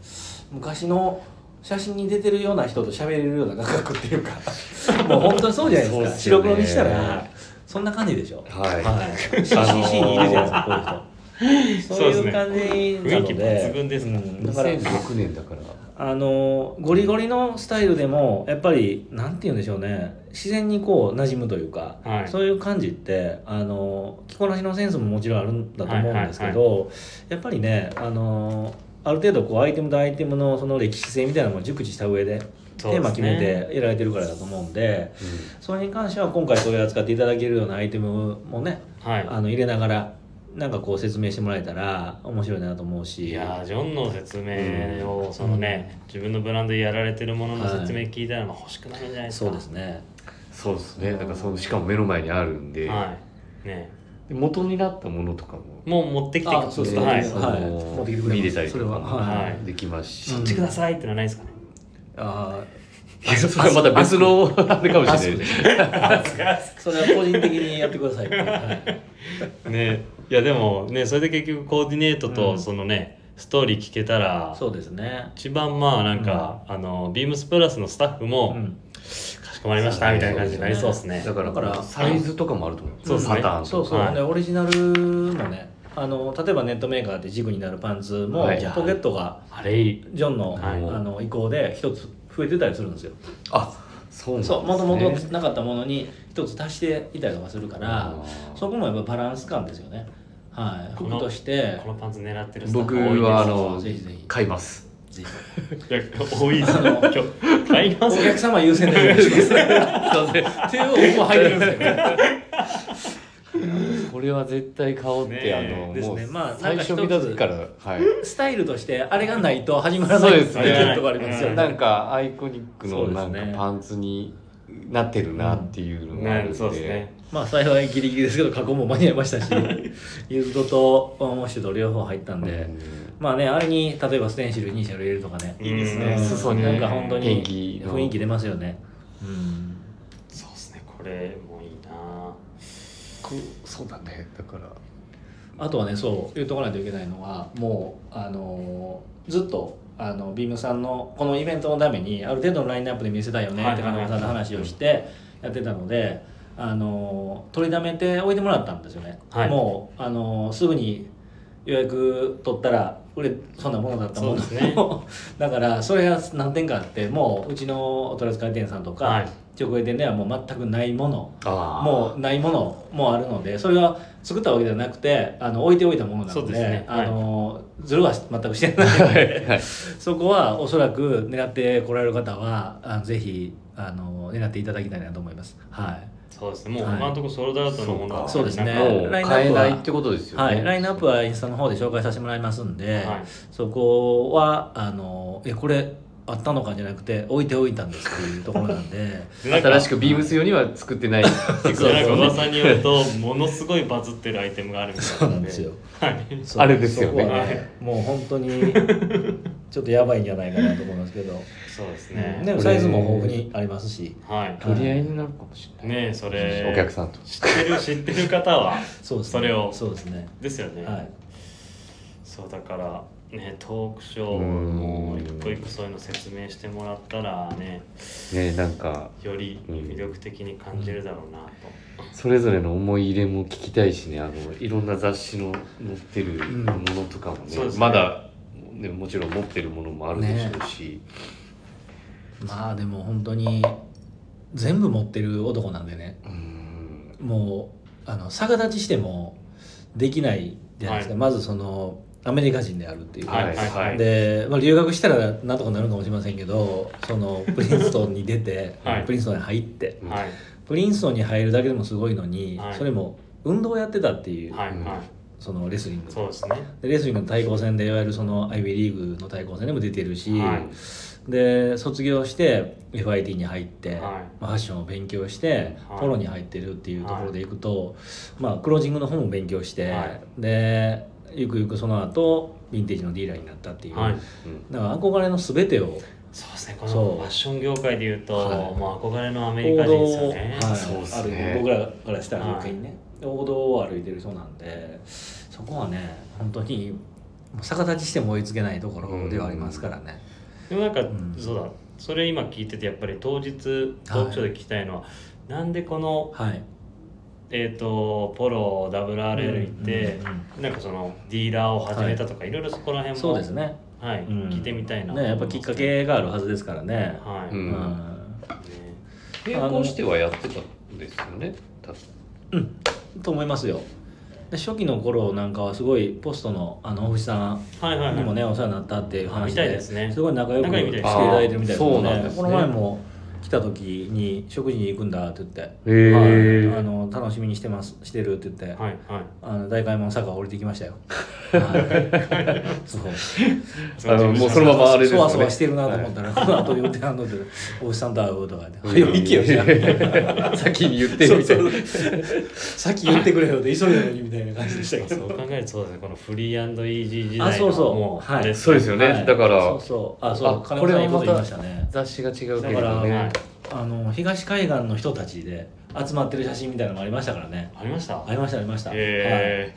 [SPEAKER 2] 昔の写真に出てるような人と喋れるような感覚っていうか もう本当にそうじゃないですか。白黒にしたらそんな感じでしょ。
[SPEAKER 1] はい。
[SPEAKER 2] は い、CCC にいるじゃないですか。こういう人そういう感じなの
[SPEAKER 3] 雰囲気
[SPEAKER 2] で
[SPEAKER 3] 抜群ですから
[SPEAKER 1] 2006年だから。
[SPEAKER 2] あのゴリゴリのスタイルでもやっぱりなんて言うんでしょうね自然にこう馴染むというか、
[SPEAKER 3] はい。
[SPEAKER 2] そういう感じってあの着こなしのセンスももちろんあるんだと思うんですけど、やっぱりねあのある程度こうアイテムとアイテムのその歴史性みたいなのも熟知した上でテーマ決めてやられてるからだと思うんでそれに関しては今回取り扱っていただけるようなアイテムもね
[SPEAKER 3] はい。
[SPEAKER 2] あの入れながらなんかこう説明してもらえたら面白いなと思うし。
[SPEAKER 3] いやージョンの説明を、そのね、自分のブランドでやられてるものの説明聞いたら欲しくなるんじゃないですか、
[SPEAKER 2] そうですね
[SPEAKER 1] そうですね。だからそのしかも目の前にあるんで、
[SPEAKER 3] はい。ね。
[SPEAKER 1] で元になったものとかも。
[SPEAKER 3] もう持ってきて
[SPEAKER 2] あそうです
[SPEAKER 1] ね。
[SPEAKER 3] はい、
[SPEAKER 1] そ
[SPEAKER 2] はい。
[SPEAKER 1] 見れたりとか。
[SPEAKER 2] それは
[SPEAKER 3] い。
[SPEAKER 1] できますし、
[SPEAKER 2] うん
[SPEAKER 3] そっちくださいってのはないですかね、
[SPEAKER 2] あ
[SPEAKER 1] いや それはまた別のあれかもしれない。です
[SPEAKER 2] あそれは個人的にやってください
[SPEAKER 3] ね。いやでもねそれで結局コーディネート
[SPEAKER 2] うん。
[SPEAKER 3] とそのね、ストーリー聞けたら
[SPEAKER 2] そうですね。
[SPEAKER 3] 一番まあなんか、あのビームスプラスのスタッフも、
[SPEAKER 2] うん
[SPEAKER 3] かしこまりましたみたいな感じになりそうですね。
[SPEAKER 1] だから
[SPEAKER 2] だから
[SPEAKER 1] サイズとかもあると思う。
[SPEAKER 3] そうですね。
[SPEAKER 1] パターンとか。
[SPEAKER 2] そうそう、
[SPEAKER 3] はい。
[SPEAKER 2] でオリジナルもねあの例えばネットメーカーで軸になるパンツも、
[SPEAKER 1] はい。
[SPEAKER 2] ポケットが
[SPEAKER 3] あれいい。
[SPEAKER 2] ジョンの,、
[SPEAKER 3] はい。
[SPEAKER 2] あの意向で一つ増えてたりするんですよ。
[SPEAKER 1] あそうなんですね。
[SPEAKER 2] そうもともとなかったものに一つ足していたりとかするからそこもやっぱバランス感ですよね。はい。
[SPEAKER 3] この
[SPEAKER 2] 服として。
[SPEAKER 3] このパンツ狙ってるスタッ
[SPEAKER 1] 僕
[SPEAKER 3] フ多いです
[SPEAKER 1] はあの
[SPEAKER 2] ぜひぜひ。
[SPEAKER 1] 買います
[SPEAKER 2] ぜ
[SPEAKER 3] いや多いです
[SPEAKER 2] あの
[SPEAKER 3] 今日。買います
[SPEAKER 2] ひお客様優先でお願いします
[SPEAKER 1] すいません
[SPEAKER 2] っていう入るんですけど
[SPEAKER 1] これは絶対買おうって、あのもう
[SPEAKER 2] ですね。まあ
[SPEAKER 1] 最初見た時からはい。
[SPEAKER 2] スタイルとしてあれがないと始まらないところありますよね。
[SPEAKER 1] なんかアイコニックのなんかパンツになってるなっていうのがあるんで,、
[SPEAKER 3] ねそうですね。
[SPEAKER 2] まあ幸いギリギリですけど過去も間に合いましたし ユーズドとモッシュと両方入ったんで、
[SPEAKER 1] うん
[SPEAKER 2] まあねあれに例えばステンシルイニシャル入れるとかね。
[SPEAKER 3] いいですね。
[SPEAKER 2] うん。
[SPEAKER 1] 裾に
[SPEAKER 2] なんか本当に雰囲気出ますよね。うん。
[SPEAKER 3] そうですね。これもいいな。
[SPEAKER 1] こそうだね。だから。
[SPEAKER 2] あとはねそう言っとかないといけないのはもうあのーずっとあのビームさんのこのイベントのためにある程度のラインナップで見せたいよねって金子さんの話をしてやってたのであのー取りだめておいてもらったんですよね、
[SPEAKER 3] はい。
[SPEAKER 2] もうあのーすぐに予約取ったら売れそんなものだったもの。
[SPEAKER 3] そうですね。
[SPEAKER 2] だからそれが何点かあってもううちのお取り扱い店さんとか、
[SPEAKER 3] はい。
[SPEAKER 2] 直営店ではもう全くないもの。
[SPEAKER 1] あ
[SPEAKER 2] もうないものもあるのでそれは作ったわけではなくてあの置いておいたものなので
[SPEAKER 3] ね。はい。
[SPEAKER 2] あのずるは全くしてないので
[SPEAKER 1] はい。
[SPEAKER 2] そこはおそらく狙ってこられる方はあのぜひあの狙っていただきたいなと思います。はい
[SPEAKER 3] そうですね。もう
[SPEAKER 2] はい。
[SPEAKER 3] 今のところソールドアウトのものは
[SPEAKER 2] そうですね。
[SPEAKER 3] なんか
[SPEAKER 1] もう買えないってことですよね、
[SPEAKER 2] はい、ラインナップはインスタの方で紹介させてもらいますんで、
[SPEAKER 3] はい。
[SPEAKER 2] そこはあのえこれあったのかじゃなくて置いておいたんですっていうところなんで。
[SPEAKER 1] 新しくビームス用には作ってない。って
[SPEAKER 3] そう。なんか
[SPEAKER 1] こと
[SPEAKER 3] 噂によるとものすごいバズってるアイテムがあるみたい
[SPEAKER 2] そうなんですよ。
[SPEAKER 3] はい。
[SPEAKER 2] そう
[SPEAKER 1] あれですよね。
[SPEAKER 2] そこはもう本当に ちょっとやばいんじゃないかなと思いますけど、
[SPEAKER 3] そうですね。
[SPEAKER 2] でもサイズも豊富にありますし。
[SPEAKER 3] はい。
[SPEAKER 1] 取り合いになるかもしれない、
[SPEAKER 3] ねえそれ。
[SPEAKER 1] お客さんと。
[SPEAKER 3] 知ってる知ってる方は
[SPEAKER 2] そうですね。
[SPEAKER 3] それを。
[SPEAKER 2] そうですね。
[SPEAKER 3] ですよね、
[SPEAKER 2] はい。
[SPEAKER 3] そうだからねトークショー
[SPEAKER 1] うん。
[SPEAKER 3] も一個一個そういうの説明してもらったらね。
[SPEAKER 1] ねなんか。
[SPEAKER 3] より魅力的に感じるだろうなと、
[SPEAKER 1] それぞれの思い入れも聞きたいしね。あのいろんな雑誌の載ってる
[SPEAKER 2] ん。
[SPEAKER 1] ものとかもね,、まだ、ね、もちろん持ってるものもあるでしょうし、
[SPEAKER 2] まあでも本当に全部持ってる男なんでね。
[SPEAKER 1] うん。
[SPEAKER 2] もうあの逆立ちしてもできないじゃないですか、
[SPEAKER 3] はい。
[SPEAKER 2] まずそのアメリカ人であるっていう、
[SPEAKER 3] はいはいはい。
[SPEAKER 2] で、まあ、留学したらなんとかなるかもしれませんけどそのプリンストンに出て、
[SPEAKER 3] はい。
[SPEAKER 2] プリンストンに入って。
[SPEAKER 3] はい。
[SPEAKER 2] プリンストンに入るだけでもすごいのに、
[SPEAKER 3] はい。
[SPEAKER 2] それも運動をやってたっていう、そのレスリング。
[SPEAKER 3] そうですね。
[SPEAKER 2] でレスリングの対抗戦でいわゆるその IB リーグの対抗戦でも出てるし、
[SPEAKER 3] はい
[SPEAKER 2] で卒業して FIT に入って、
[SPEAKER 3] はい。
[SPEAKER 2] まあ、ファッションを勉強して、
[SPEAKER 3] はい。
[SPEAKER 2] ポロに入ってるっていうところでいくと、まあ、クロージングの方も勉強して、
[SPEAKER 3] はい。
[SPEAKER 2] でゆくゆくその後ヴィンテージのディーラーになったっていう、
[SPEAKER 3] はい。
[SPEAKER 2] だから憧れの全てを
[SPEAKER 3] そうですね。こ
[SPEAKER 2] そう。
[SPEAKER 3] のファッション業界でいうと、
[SPEAKER 2] はい。
[SPEAKER 3] もう憧れのアメリカ人ですよね。
[SPEAKER 2] はい、
[SPEAKER 1] そうっす
[SPEAKER 2] あ
[SPEAKER 1] ね
[SPEAKER 2] る僕らからしたら余計にね、王道を歩いてる人なんでそこはね本当に逆立ちしても追いつけないところではありますからね、
[SPEAKER 3] でもなんか、
[SPEAKER 2] ん。
[SPEAKER 3] そうだ。それ今聞いててやっぱり当日トークショーで聞きたいのは、なんでこの
[SPEAKER 2] はい。
[SPEAKER 3] えー、とポロ WRL 行って、
[SPEAKER 2] うんうん
[SPEAKER 3] なんかそのディーラーを始めたとか、い、ろいろそこら辺も
[SPEAKER 2] そうですね。
[SPEAKER 3] はい、
[SPEAKER 2] うん。
[SPEAKER 3] 聞いてみたいな。
[SPEAKER 2] ねやっぱきっかけがあるはずですからね、
[SPEAKER 3] はい、
[SPEAKER 1] うん。
[SPEAKER 3] ね。
[SPEAKER 1] 並行してはやってたんですよね。多分
[SPEAKER 2] と思いますよ。で初期の頃なんかはすごいポストのあの大藤さん
[SPEAKER 3] はいはいはい。
[SPEAKER 2] にもねお世話になったっていう話
[SPEAKER 3] ですね。
[SPEAKER 2] ごい仲良く
[SPEAKER 3] 仲
[SPEAKER 2] してい
[SPEAKER 3] た
[SPEAKER 2] だいてるみたいです
[SPEAKER 1] ね。
[SPEAKER 2] この前も来た時に食事に行くんだって言って、はい。あの楽しみにしてます。してるって言って、
[SPEAKER 3] はいはい。
[SPEAKER 2] あの大会門坂降りてきましたよ、はい、そう。
[SPEAKER 1] あのもうそのままあれですよね。
[SPEAKER 2] そわそわしてるなと思ったら、この後予定あんので大藤さんと会うとかで「はよ行けよじゃあ」
[SPEAKER 1] 先に言ってみたいな
[SPEAKER 2] さっき言ってくれよって急いだのにみたいな感じでしたけど。
[SPEAKER 3] そう考えるとそうですね。このフリーイージー時代の
[SPEAKER 2] あそうそう。
[SPEAKER 3] もう、
[SPEAKER 2] はい。
[SPEAKER 1] そうですよね、
[SPEAKER 2] はい
[SPEAKER 1] だから
[SPEAKER 2] そうそう。あそう。こと言いましたね。
[SPEAKER 1] 雑誌が違うけれど
[SPEAKER 2] だから、
[SPEAKER 1] ね、
[SPEAKER 3] はい
[SPEAKER 2] あの東海岸の人たちで集まってる写真みたいなのもありましたからね。
[SPEAKER 3] ありました？
[SPEAKER 2] ありましたありました、はい、
[SPEAKER 3] へ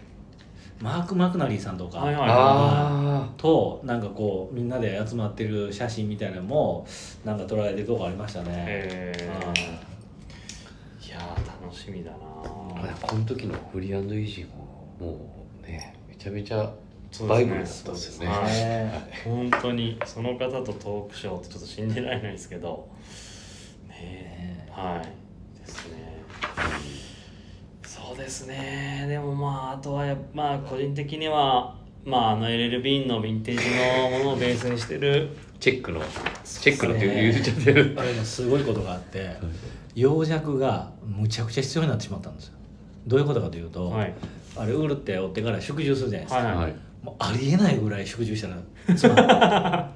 [SPEAKER 2] マーク・マクナリーさんとか、
[SPEAKER 3] はいはい。
[SPEAKER 1] あ
[SPEAKER 2] となんかこうみんなで集まってる写真みたいなのもなんか撮られてるとこありましたね、
[SPEAKER 3] え
[SPEAKER 2] うん
[SPEAKER 3] い。やー楽しみだな
[SPEAKER 1] あこの時のフリーイージーももうねめちゃめちゃバイブルだったんですよね。
[SPEAKER 2] ね。
[SPEAKER 3] 本当にその方とトークショーってちょっと信じられないですけどはい。ですね。そうですね。でもまああとはやまあ個人的にはまああの LL ビーンのヴィンテージのものをベースにしてる
[SPEAKER 1] チェックのチェックのって言っちゃってる
[SPEAKER 2] あれもすごいことがあって葉弱がむちゃくちゃ必要になってしまったんですよ。どういうことかというと、
[SPEAKER 3] はい。
[SPEAKER 2] あれウールって追ってから縮充するじゃないですか、
[SPEAKER 3] はい
[SPEAKER 1] はい
[SPEAKER 2] もうありえないぐらい縮充したらつまん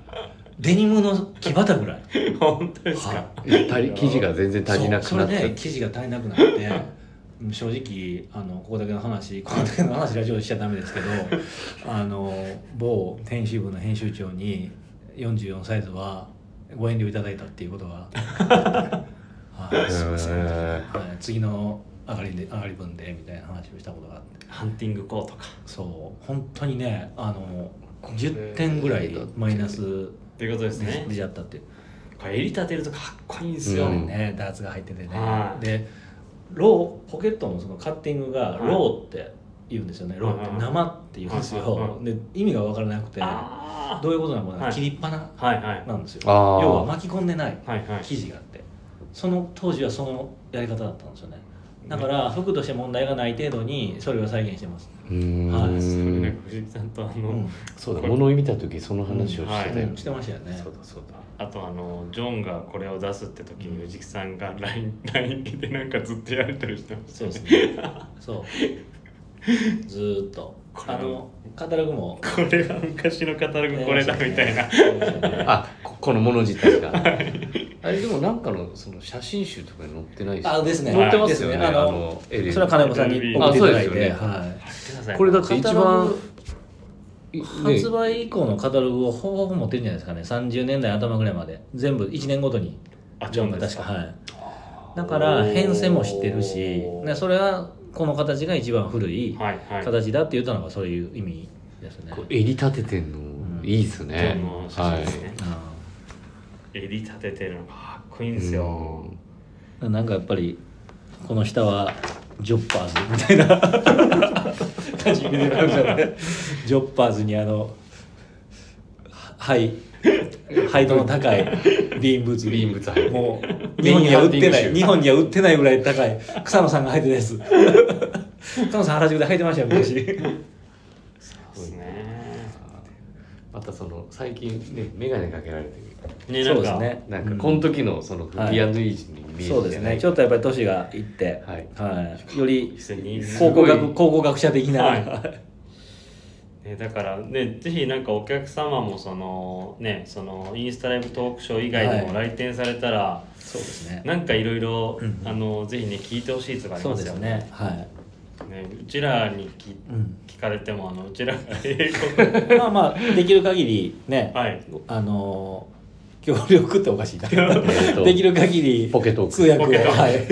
[SPEAKER 2] デニムの木旗ぐらい。
[SPEAKER 3] 本当ですか、
[SPEAKER 2] は
[SPEAKER 1] 足り生地が全然足りなくなっ
[SPEAKER 2] そう。それ
[SPEAKER 1] た
[SPEAKER 2] で生地が足りなくなって 正直あのここだけの話ここだけの話ラジオでしちゃダメですけど あの某編集部の編集長に44サイズはご遠慮いただいたっていうことが、はい。すいませんはい、次の上がりで上がり分でみたいな話をしたことがあって。
[SPEAKER 3] ハンティングコートか。
[SPEAKER 2] そう。本当にねあの10点ぐらいマイナス
[SPEAKER 3] っていうことですね。
[SPEAKER 2] 出ちゃったっていう。
[SPEAKER 3] これ襟立てるとかっこいいんですよ、
[SPEAKER 1] うん。
[SPEAKER 2] ねダーツが入っててね。
[SPEAKER 3] はい。
[SPEAKER 2] で raw ポケットのそのカッティングが
[SPEAKER 3] はい
[SPEAKER 2] raw って言うんですよね。 raw って
[SPEAKER 3] はい
[SPEAKER 2] 生って言うんですよ。で意味が分からなくて
[SPEAKER 3] あ
[SPEAKER 2] どういうことなのかな？
[SPEAKER 3] はい。
[SPEAKER 2] 切りっぱななんですよ。要は巻き込んでない。生地があって。その当時はそのやり方だったんですよねだから服として問題がない程度にそれを再現してます、はい。
[SPEAKER 3] それ
[SPEAKER 1] ん
[SPEAKER 3] なんか藤木さんとあの、
[SPEAKER 2] うん。
[SPEAKER 1] そうだ物を見た時その話をしてたよ、
[SPEAKER 3] うん
[SPEAKER 2] してましたよね。
[SPEAKER 1] そうだそうだ。
[SPEAKER 3] あとあのジョンがこれを出すって時に藤木さんが LINE, LINE でなんかずっとやり取りしてました
[SPEAKER 2] そうですね。そう。ずーっとあのカタログも。
[SPEAKER 3] これが昔のカタログこれだみたいな、
[SPEAKER 1] あここのもの自体が。あれでもなんかのその写真集とかに載ってないです
[SPEAKER 2] あですね。
[SPEAKER 1] 載ってますよね、
[SPEAKER 2] ですね。あのそれは金子さんに送っていただいて、
[SPEAKER 1] あそうですよね。
[SPEAKER 2] はい。
[SPEAKER 1] これだって一番
[SPEAKER 2] 発売以降のカタログをほぼほぼ持ってるんじゃないですかね。30年代頭ぐらいまで。全部1年ごとに。
[SPEAKER 3] あ
[SPEAKER 2] ジョンが確かはい。だから変遷も知ってるし。それはこの形が一番古い
[SPEAKER 3] はいはい。
[SPEAKER 2] 形だって言ったのがそういう意味ですね、
[SPEAKER 1] こう襟立ててんのいいっすね。
[SPEAKER 3] ン、の写真ですね、
[SPEAKER 2] あ
[SPEAKER 3] 襟立ててるのがかっこいいんですよ、
[SPEAKER 2] ーなんかやっぱりこの下はジョッパーズみたいな。感じに見てるんですよね。ジョッパーズにあのはい ハイドの高いビーンブーツ。
[SPEAKER 1] ビーンブーツ
[SPEAKER 2] もう日本には売ってない。日本には売ってないぐらい高い。草野さんが履いてるやつ。草野さん原宿で履いてましたよ昔。
[SPEAKER 3] そうですね。
[SPEAKER 1] またその最近ね眼鏡かけられてる。
[SPEAKER 3] ね
[SPEAKER 2] そうですね。
[SPEAKER 1] なんかこの時のそのフ
[SPEAKER 2] はい。
[SPEAKER 1] リーイージーに見え
[SPEAKER 2] そうですね。ちょっとやっぱり年がいって、
[SPEAKER 1] はい。
[SPEAKER 2] はい、より考古学考古学者的な、
[SPEAKER 3] はいね、だからねぜひなんかお客様もそのねそのインスタライブトークショー以外でも
[SPEAKER 2] は
[SPEAKER 3] 来店されたら、
[SPEAKER 2] そうですね。
[SPEAKER 3] なんかいろいろ
[SPEAKER 2] うん
[SPEAKER 3] あのぜひね聞いてほしいとかあり
[SPEAKER 2] そう
[SPEAKER 3] ま
[SPEAKER 2] すすね。はい、
[SPEAKER 3] ねうちらにき
[SPEAKER 2] うん。
[SPEAKER 3] 聞かれてもあのうちらが英語。
[SPEAKER 2] まあまあできる限りね、
[SPEAKER 3] はい。
[SPEAKER 2] あのー協力っておかしいな。できる限り
[SPEAKER 1] ポケトーク。
[SPEAKER 2] 通訳を。はい。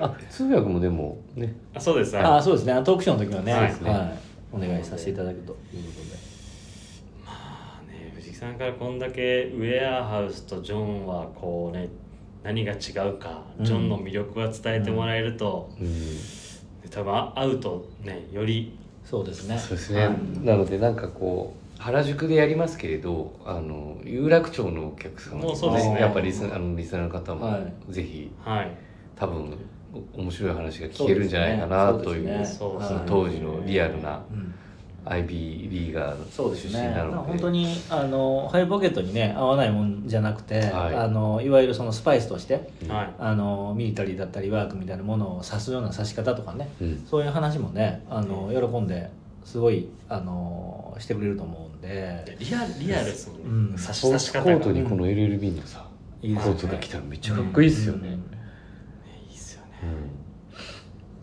[SPEAKER 1] あ通訳もでもね。
[SPEAKER 3] あそうです。
[SPEAKER 2] あ
[SPEAKER 3] は
[SPEAKER 2] そうですね。あのトークショーの時はね,、
[SPEAKER 3] は
[SPEAKER 2] はい。い
[SPEAKER 1] ね
[SPEAKER 2] お願いさせていただくと。いうことで
[SPEAKER 3] いね藤木さんからこんだけウェアハウスとジョンはこうね何が違うか、
[SPEAKER 2] うん。
[SPEAKER 3] ジョンの魅力は伝えてもらえると、
[SPEAKER 1] うん。
[SPEAKER 3] 多分会うとねより
[SPEAKER 2] そうですね。
[SPEAKER 1] そうですね、なのでなんかこう原宿でやりますけれどあの有楽町のお客様
[SPEAKER 3] もうそうですね。
[SPEAKER 1] やっぱりリスあのリスナーの方も
[SPEAKER 2] は
[SPEAKER 1] ぜひ
[SPEAKER 3] はい。
[SPEAKER 1] 多分お面白い話が聞けるんじゃないかなという
[SPEAKER 2] ね。
[SPEAKER 3] そ
[SPEAKER 1] の
[SPEAKER 2] はい
[SPEAKER 1] 当時のリアルな
[SPEAKER 2] うん。
[SPEAKER 1] IB リーガー
[SPEAKER 2] そうです
[SPEAKER 1] 出身
[SPEAKER 2] ね。
[SPEAKER 1] なので
[SPEAKER 2] 本当にあのハイポケットにね合わないもんじゃなくて、
[SPEAKER 1] はい。
[SPEAKER 2] い、あのいわゆるそのスパイスとして
[SPEAKER 1] うん。
[SPEAKER 3] はい。
[SPEAKER 2] あのミリタリーだったりワークみたいなものを指すような指し方とかね
[SPEAKER 1] うん。
[SPEAKER 2] そういう話もねあの喜んですごいあのしてくれると思うんで。
[SPEAKER 3] リアルリアルですもんね、
[SPEAKER 2] うん。
[SPEAKER 3] 差し方が。
[SPEAKER 1] ートにこの LLB のさ、
[SPEAKER 2] いいですよね。
[SPEAKER 1] コートが来たらめっちゃかっこいいっすよね、
[SPEAKER 2] うん
[SPEAKER 3] いいっすよね
[SPEAKER 1] うん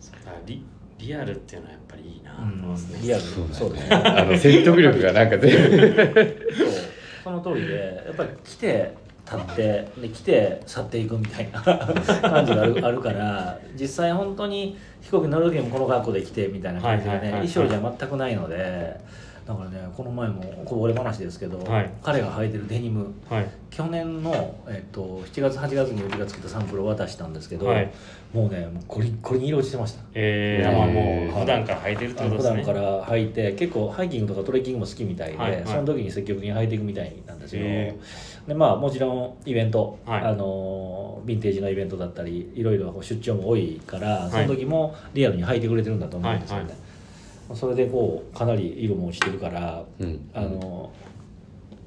[SPEAKER 3] そうだからリリアルっていうのはやっぱりいいなと思いますね、
[SPEAKER 2] リアル。
[SPEAKER 1] そうだね
[SPEAKER 2] ね。
[SPEAKER 1] あの説得力がなんか全部
[SPEAKER 2] その通りでやっぱり来て立ってで来て去っていくみたいな 感じがある あるから実際本当に飛行機乗る時もこの格好で来てみたいな感じでね、
[SPEAKER 3] はいはいはいはい。
[SPEAKER 2] 衣装じゃ全くないのでだからねこの前もこぼれ話ですけど、
[SPEAKER 3] はい。
[SPEAKER 2] 彼が履いてるデニム。
[SPEAKER 3] はい。
[SPEAKER 2] 去年の、えっと、7月8月にうちが作ったサンプルを渡したんですけど、
[SPEAKER 3] はい
[SPEAKER 2] もうねもうゴリッゴリに色落ちてました。
[SPEAKER 3] えー、
[SPEAKER 1] いや
[SPEAKER 3] まあ
[SPEAKER 1] もう。
[SPEAKER 3] もう普段から履いてるってことですね。
[SPEAKER 2] 段から履いて結構ハイキングとかトレッキングも好きみたいで、
[SPEAKER 3] はいはい。
[SPEAKER 2] その時に積極的に履いていくみたいなんですよ、
[SPEAKER 3] へ
[SPEAKER 2] でまあもちろんイベント、
[SPEAKER 3] はい。
[SPEAKER 2] あのヴィンテージのイベントだったりいろいろこう出張も多いから
[SPEAKER 3] い。
[SPEAKER 2] その時もリアルに履いてくれてるんだと思うんですよね、
[SPEAKER 3] はいはい。
[SPEAKER 2] それでこうかなり色も落ちてるから
[SPEAKER 1] うん。
[SPEAKER 2] あの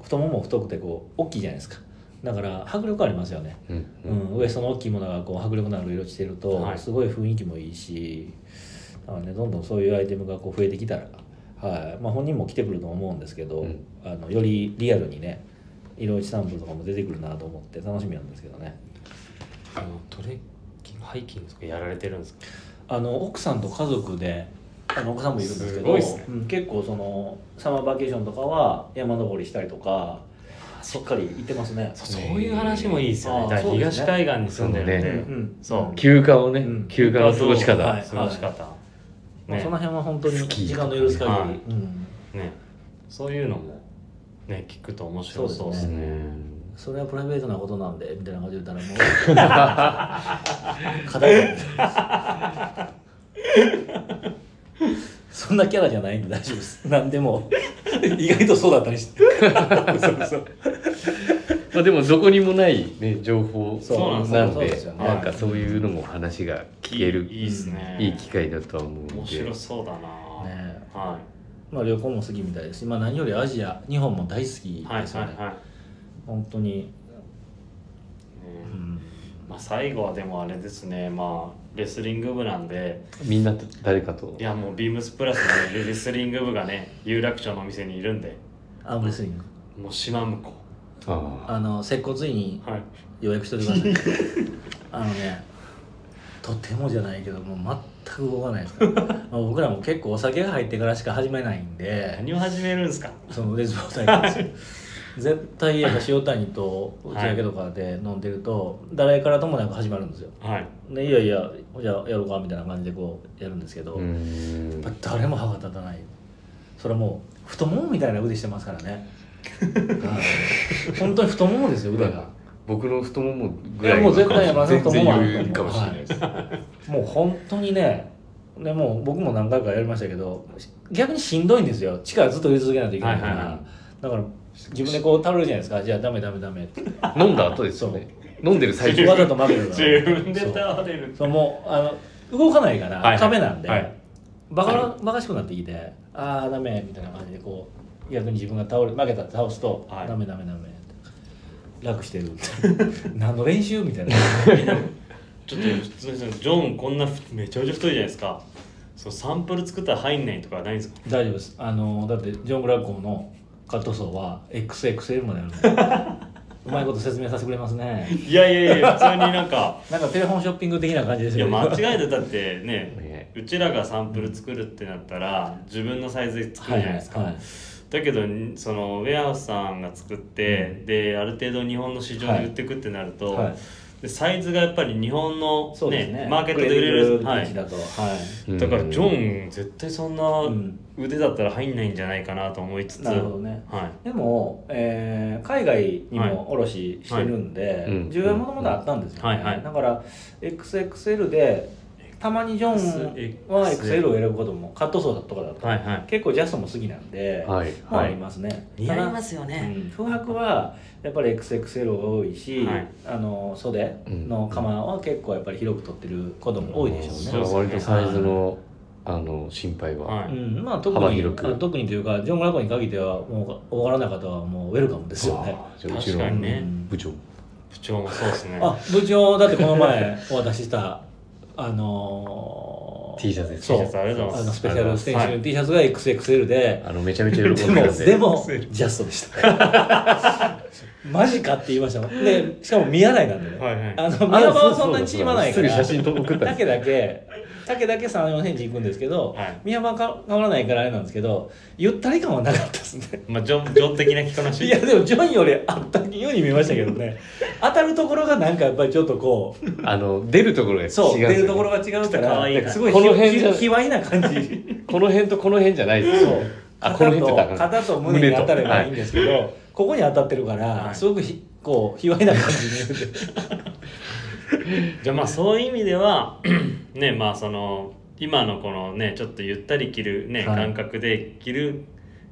[SPEAKER 2] 太もも太くてこう大きいじゃないですかだから迫力ありますよね。
[SPEAKER 1] うん
[SPEAKER 2] うん、ウエストの大きいものがこう迫力のある色してると、
[SPEAKER 3] はい。
[SPEAKER 2] すごい雰囲気もいいしだからねどんどんそういうアイテムがこう増えてきたら、はい。まあ、本人も来てくると思うんですけど、
[SPEAKER 1] うん。
[SPEAKER 2] あのよりリアルにね色落ちサンプルとかも出てくるなと思って楽しみなんですけどね。
[SPEAKER 3] あのトレッキングハイキングとかやられてるんですか？
[SPEAKER 2] あの奥さんと家族であのお子さんもいるんですけど
[SPEAKER 3] ね。
[SPEAKER 2] うん、結構そのサマーバケーションとかは山登りしたりとかしっかり行ってますね。
[SPEAKER 3] そうそういう話もいいですよね。東海岸に住んでるんで、
[SPEAKER 1] そうね。
[SPEAKER 2] うん。
[SPEAKER 3] そう。
[SPEAKER 1] 休暇をね、
[SPEAKER 2] うん。
[SPEAKER 1] 休暇の過ごし方、
[SPEAKER 2] はい
[SPEAKER 3] 過ごし方、
[SPEAKER 2] まあ、
[SPEAKER 3] ね。
[SPEAKER 2] その辺は本当に時間の許す限り、
[SPEAKER 3] はい。
[SPEAKER 2] うん。
[SPEAKER 3] ね。そういうのもね聞くと面白そうですね。
[SPEAKER 2] それはプライベートなことなんでみたいな感じで言ったらもう。課題だそんなキャラじゃないんで大丈夫です。何でも。意外とそうだったりして。そうそう。
[SPEAKER 1] まあでもどこにもないね情報
[SPEAKER 2] そう
[SPEAKER 3] なんです
[SPEAKER 1] なんかそういうのも話が聞ける
[SPEAKER 3] いいいいっすね。
[SPEAKER 1] いい機会だとは思うので。
[SPEAKER 3] 面白そうだな、
[SPEAKER 2] ね
[SPEAKER 3] は
[SPEAKER 2] まあ旅行も好きみたいです。し、まあ、何よりアジア日本も大好き
[SPEAKER 3] い、はい
[SPEAKER 2] ですよね、
[SPEAKER 3] はいはい
[SPEAKER 2] 本当に、
[SPEAKER 3] ね
[SPEAKER 2] うん、
[SPEAKER 3] まあ、最後はでもあれですねまあレスリング部なんで。
[SPEAKER 1] みんなと誰かと。
[SPEAKER 3] いやもうビームスプラスのレスリング部がね有楽町のお店にいるんで。
[SPEAKER 2] アームレスリング。
[SPEAKER 3] もう島向こ
[SPEAKER 1] あ
[SPEAKER 2] あ。の接骨院に予約しといてください。あのねとてもじゃないけどもう全く動かないです。か らまあ僕らも結構お酒が入ってからしか始めないんで。
[SPEAKER 3] 何を始めるんですか。
[SPEAKER 2] そのレズボ対決絶対やっぱ塩谷と打ち上げとかで飲んでると、誰からともなく始まるんですよ。
[SPEAKER 3] はい。
[SPEAKER 2] でいやいやじゃあやろうかみたいな感じでこうやるんですけど、誰も歯が立たない。それはもう太ももみたいな腕してますからね。はい。本当に太ももですよ腕が。
[SPEAKER 1] 僕の太ももぐらい
[SPEAKER 2] いやもう絶対山田太ももある
[SPEAKER 1] かもしれないです、
[SPEAKER 2] もう本当にねでもう僕も何回かやりましたけど逆にしんどいんですよ。力ずっと入れ続けないといけないから、
[SPEAKER 3] はいはいは
[SPEAKER 2] だから自分でこう倒れるじゃないですか。じゃあダメダメダメって。
[SPEAKER 1] 飲んだ後ですよね。飲んでる最中。
[SPEAKER 2] わざと負けるから。
[SPEAKER 3] 自分で倒れる。
[SPEAKER 2] そう。もうあの動かないから、
[SPEAKER 3] はいはい。
[SPEAKER 2] 壁なんで、
[SPEAKER 3] はい。
[SPEAKER 2] バカバカしくなってきてああダメみたいな感じでこう逆に自分が倒れ負けたら倒すと、
[SPEAKER 3] はい。
[SPEAKER 2] ダメダメダメって楽してる 何の練習みたいな。
[SPEAKER 3] ちょっと普通にジョンこんなふめちゃめちゃ太いじゃないですか。そうサンプル作ったら入んないとかないんですか？
[SPEAKER 2] 大丈夫です。あのだってジョン・グラッコーのカットソーは XXL まであるのうまいこと説明させてくれますね。
[SPEAKER 3] いやいやいや普通になんか。
[SPEAKER 2] なんかテレフォンショッピング的な感じです
[SPEAKER 3] いや
[SPEAKER 2] よ
[SPEAKER 3] 間違いでだってね
[SPEAKER 1] ね
[SPEAKER 3] うちらがサンプル作るってなったら自分のサイズで作るじゃないですか、
[SPEAKER 2] はいはい。
[SPEAKER 3] だけどそのウェアハウスさんが作って、である程度日本の市場に売っていくってなると、
[SPEAKER 2] はい
[SPEAKER 3] でサイズがやっぱり日本の、
[SPEAKER 2] そうですね。
[SPEAKER 3] マーケットで売れる、はい。
[SPEAKER 2] だと。はい。
[SPEAKER 3] だからジョン絶対そんな
[SPEAKER 2] うん。
[SPEAKER 3] 腕だったら入んないんじゃないかなと思いつつ、
[SPEAKER 2] なるほどね。
[SPEAKER 3] は
[SPEAKER 2] でも、えー海外にも卸してるんで、
[SPEAKER 1] はい。うん。
[SPEAKER 2] 需要はもともとあったんですよ、ね。
[SPEAKER 3] はいはい。
[SPEAKER 2] だから XXL でたまにジョンは XL を選ぶこともカットソーとかだと、
[SPEAKER 3] い、はいはい。
[SPEAKER 2] 結構ジャストも好きなんで、
[SPEAKER 1] はい。
[SPEAKER 2] まあ、あ
[SPEAKER 1] はい
[SPEAKER 2] りますね。
[SPEAKER 3] 似合いますよね。
[SPEAKER 2] うん。不白はやっぱり XXL が多いし、
[SPEAKER 3] はい。
[SPEAKER 2] あの袖の釜は結構やっぱり広く取ってる子供多いでしょうね、
[SPEAKER 3] そうですね。
[SPEAKER 1] 割とサイズのあの心配は、
[SPEAKER 3] はい。
[SPEAKER 2] うん。まあ、特に
[SPEAKER 1] 幅広く。
[SPEAKER 2] あ特にというかジョン・グラコに限ってはもうおわからない方はもうウェルカムですよね。
[SPEAKER 3] 確かにね。
[SPEAKER 1] 部長。
[SPEAKER 3] 部長もそうですね。
[SPEAKER 2] あ部長だってこの前お渡ししたあのー
[SPEAKER 1] T シャツです
[SPEAKER 2] そう。
[SPEAKER 3] T シャツありがとうございます。
[SPEAKER 2] あのスペシャルステーション
[SPEAKER 3] はい
[SPEAKER 2] T シャツが XXL で、
[SPEAKER 1] あのめちゃめちゃ喜ん
[SPEAKER 2] でも
[SPEAKER 1] でるんで。
[SPEAKER 2] でもジャストでした。マジかって言いました。もんでしかも宮台なんでね、
[SPEAKER 3] はいはい。
[SPEAKER 2] あの宮場はそんなに縮まないから。
[SPEAKER 1] すぐ写真と送ったんです
[SPEAKER 2] 丈だけ丈だけ3 4センチいくんですけど、
[SPEAKER 3] はい。
[SPEAKER 2] 宮場は変わらないからあれなんですけどゆったり感はなかったですね。
[SPEAKER 3] まあジョンジョン的な着こなし
[SPEAKER 2] い。やでもジョンよりあったように見えましたけどね。当たるところがなんかやっぱりちょっとこう
[SPEAKER 1] あの出るところが違うんです
[SPEAKER 2] そう出るところが違うか
[SPEAKER 3] ら
[SPEAKER 2] らすごい
[SPEAKER 1] この辺
[SPEAKER 2] 卑猥な感じ。
[SPEAKER 1] この辺とこの辺じゃないです
[SPEAKER 2] そう。
[SPEAKER 1] あこの辺って
[SPEAKER 2] 肩と胸に当たればいいんですけど、
[SPEAKER 1] は
[SPEAKER 2] ここに当たってるから、
[SPEAKER 3] はい。
[SPEAKER 2] すごくひこう卑猥な感じに見えて
[SPEAKER 3] じゃあまあそういう意味では ねまあその今のこのねちょっとゆったり着るね、
[SPEAKER 2] はい。
[SPEAKER 3] 感覚で着る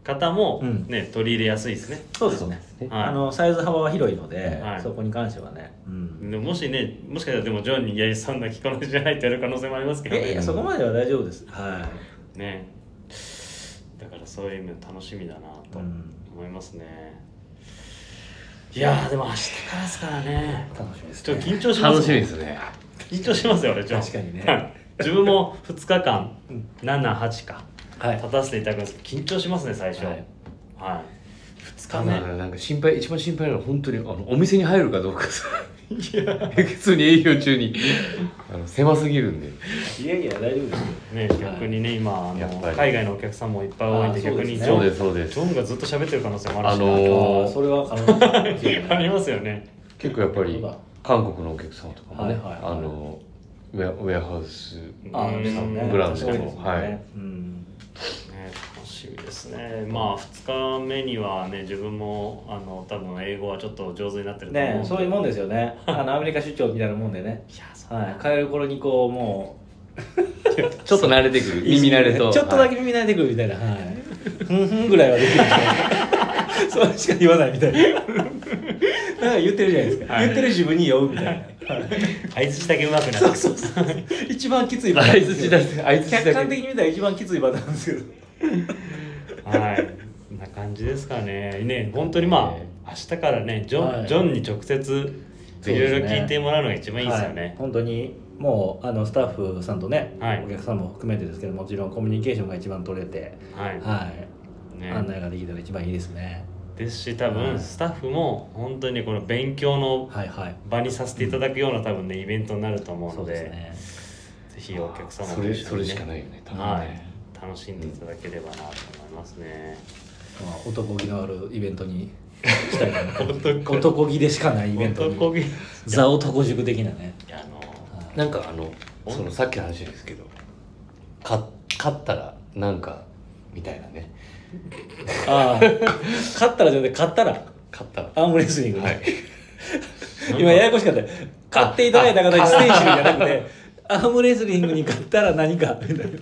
[SPEAKER 3] 方も
[SPEAKER 2] うん。
[SPEAKER 3] ね、取り入れやすいですね。
[SPEAKER 2] そうですね。
[SPEAKER 1] ね
[SPEAKER 3] はい。
[SPEAKER 2] あのサイズ幅は広いので、
[SPEAKER 3] はい。
[SPEAKER 2] そこに関してはね、うん、
[SPEAKER 3] でもしねもしかしたらでもジョンに「いやそんな着こなしじゃない」ってやる可能性もありますけ
[SPEAKER 2] いやいやそこまでは大丈夫です。は
[SPEAKER 3] ね。だからそういう意味で楽しみだなと
[SPEAKER 2] うん。
[SPEAKER 3] 思いますね、いやーでも明日からですからね。
[SPEAKER 2] い楽しみです
[SPEAKER 3] ちょっと緊張します
[SPEAKER 1] 楽しみですね。
[SPEAKER 3] 緊張しますよ俺ジョン
[SPEAKER 2] 確かにね。
[SPEAKER 3] は い自分も2日間
[SPEAKER 2] うん
[SPEAKER 3] 78か
[SPEAKER 2] はい。
[SPEAKER 3] 立たせていただくんですけど緊張しますね最初。
[SPEAKER 2] は
[SPEAKER 3] はい。い、2
[SPEAKER 1] た
[SPEAKER 3] 日目。
[SPEAKER 1] だなんか心配一番心配なのは本当にあのお店に入るかどうかさ普通に営業中に。あの狭すぎるんで。
[SPEAKER 2] いやいや大丈夫ですよ。
[SPEAKER 3] ね逆にね今あの
[SPEAKER 1] やっぱり。
[SPEAKER 3] 海外のお客さんもいっぱい多いんで
[SPEAKER 2] あーそうですね
[SPEAKER 3] 逆にジョン
[SPEAKER 1] そうです。そうです
[SPEAKER 3] ジョンがずっと喋ってる可能性もあるし
[SPEAKER 1] あのー
[SPEAKER 2] あーそれは可能かもしれない
[SPEAKER 3] ありますよね。
[SPEAKER 1] 結構やっぱり韓国のお客様とかもね、
[SPEAKER 2] はいはいはい。
[SPEAKER 1] あのウェアウェアハウス
[SPEAKER 2] あー
[SPEAKER 3] うん
[SPEAKER 2] ですよね。
[SPEAKER 1] ブランド
[SPEAKER 2] ですもんね。
[SPEAKER 1] はい。
[SPEAKER 2] うん
[SPEAKER 3] しみですね。まあ2日目にはね自分もあの多分英語はちょっと上手になってると思うんで。
[SPEAKER 2] ねそういうもんですよね。あのアメリカ出張みたいなもんでね。
[SPEAKER 3] いやそう。
[SPEAKER 2] はい。帰る頃にこうも
[SPEAKER 1] ちょっと慣れてくる。
[SPEAKER 2] う
[SPEAKER 1] 耳慣れと。
[SPEAKER 2] ちょっとだ
[SPEAKER 1] はい
[SPEAKER 2] け耳慣れてくるみたいな。はい。ふんふんぐらいはできる。みたいなそれしか言わないみたいな。か言ってるじゃないですか、
[SPEAKER 3] はい。
[SPEAKER 2] 言ってる自分に酔うみたいな。
[SPEAKER 3] 相づちだけ上手くなって
[SPEAKER 2] そうそうそう。一番きついパター
[SPEAKER 1] 相
[SPEAKER 2] ンです
[SPEAKER 1] ちだけ相づちだけ
[SPEAKER 2] 客観的に見たら一番きついパターンですけど
[SPEAKER 3] はい。こんな感じですかね。ね本当にまあ明日からねジョン,、
[SPEAKER 2] はい。
[SPEAKER 3] ジョンに直接いろいろ聞いてもらうのが一番いいですよね、
[SPEAKER 2] はい。本当にもうあのスタッフさんとね、
[SPEAKER 3] はい。
[SPEAKER 2] お客さんも含めてですけどもちろんコミュニケーションが一番取れて、
[SPEAKER 3] はい、
[SPEAKER 2] はい。
[SPEAKER 3] ね。
[SPEAKER 2] 案内ができたら一番いいですね。
[SPEAKER 3] ですし多
[SPEAKER 2] はい。
[SPEAKER 3] 分スタッフも本当にこの勉強の
[SPEAKER 2] はいはい。
[SPEAKER 3] 場にさせていただくような多分ねイベントになると思う
[SPEAKER 2] そう
[SPEAKER 3] ので
[SPEAKER 2] ですね。
[SPEAKER 3] ぜひお客様
[SPEAKER 1] それ
[SPEAKER 3] と一緒に、ね、
[SPEAKER 1] それしかないよね多分ね。
[SPEAKER 3] はい、楽しんでいただければなと思いますね、
[SPEAKER 2] まあ男気のあるイベントに したいな。
[SPEAKER 3] 男
[SPEAKER 2] 男気でしかないイベントに。
[SPEAKER 3] 男気。い
[SPEAKER 2] ザ男塾的なね。
[SPEAKER 3] やあの
[SPEAKER 1] なんかあのそのさっきの話ですけどか勝ったらなんかみたいなね。
[SPEAKER 2] ああ勝ったらじゃなくて勝ったら。
[SPEAKER 1] 勝ったら。
[SPEAKER 2] アームレスリング、
[SPEAKER 1] はい。
[SPEAKER 2] 今ややこしかった。よ勝っていただいた方にステージじゃなくてアームレスリングに勝ったら何かみたいな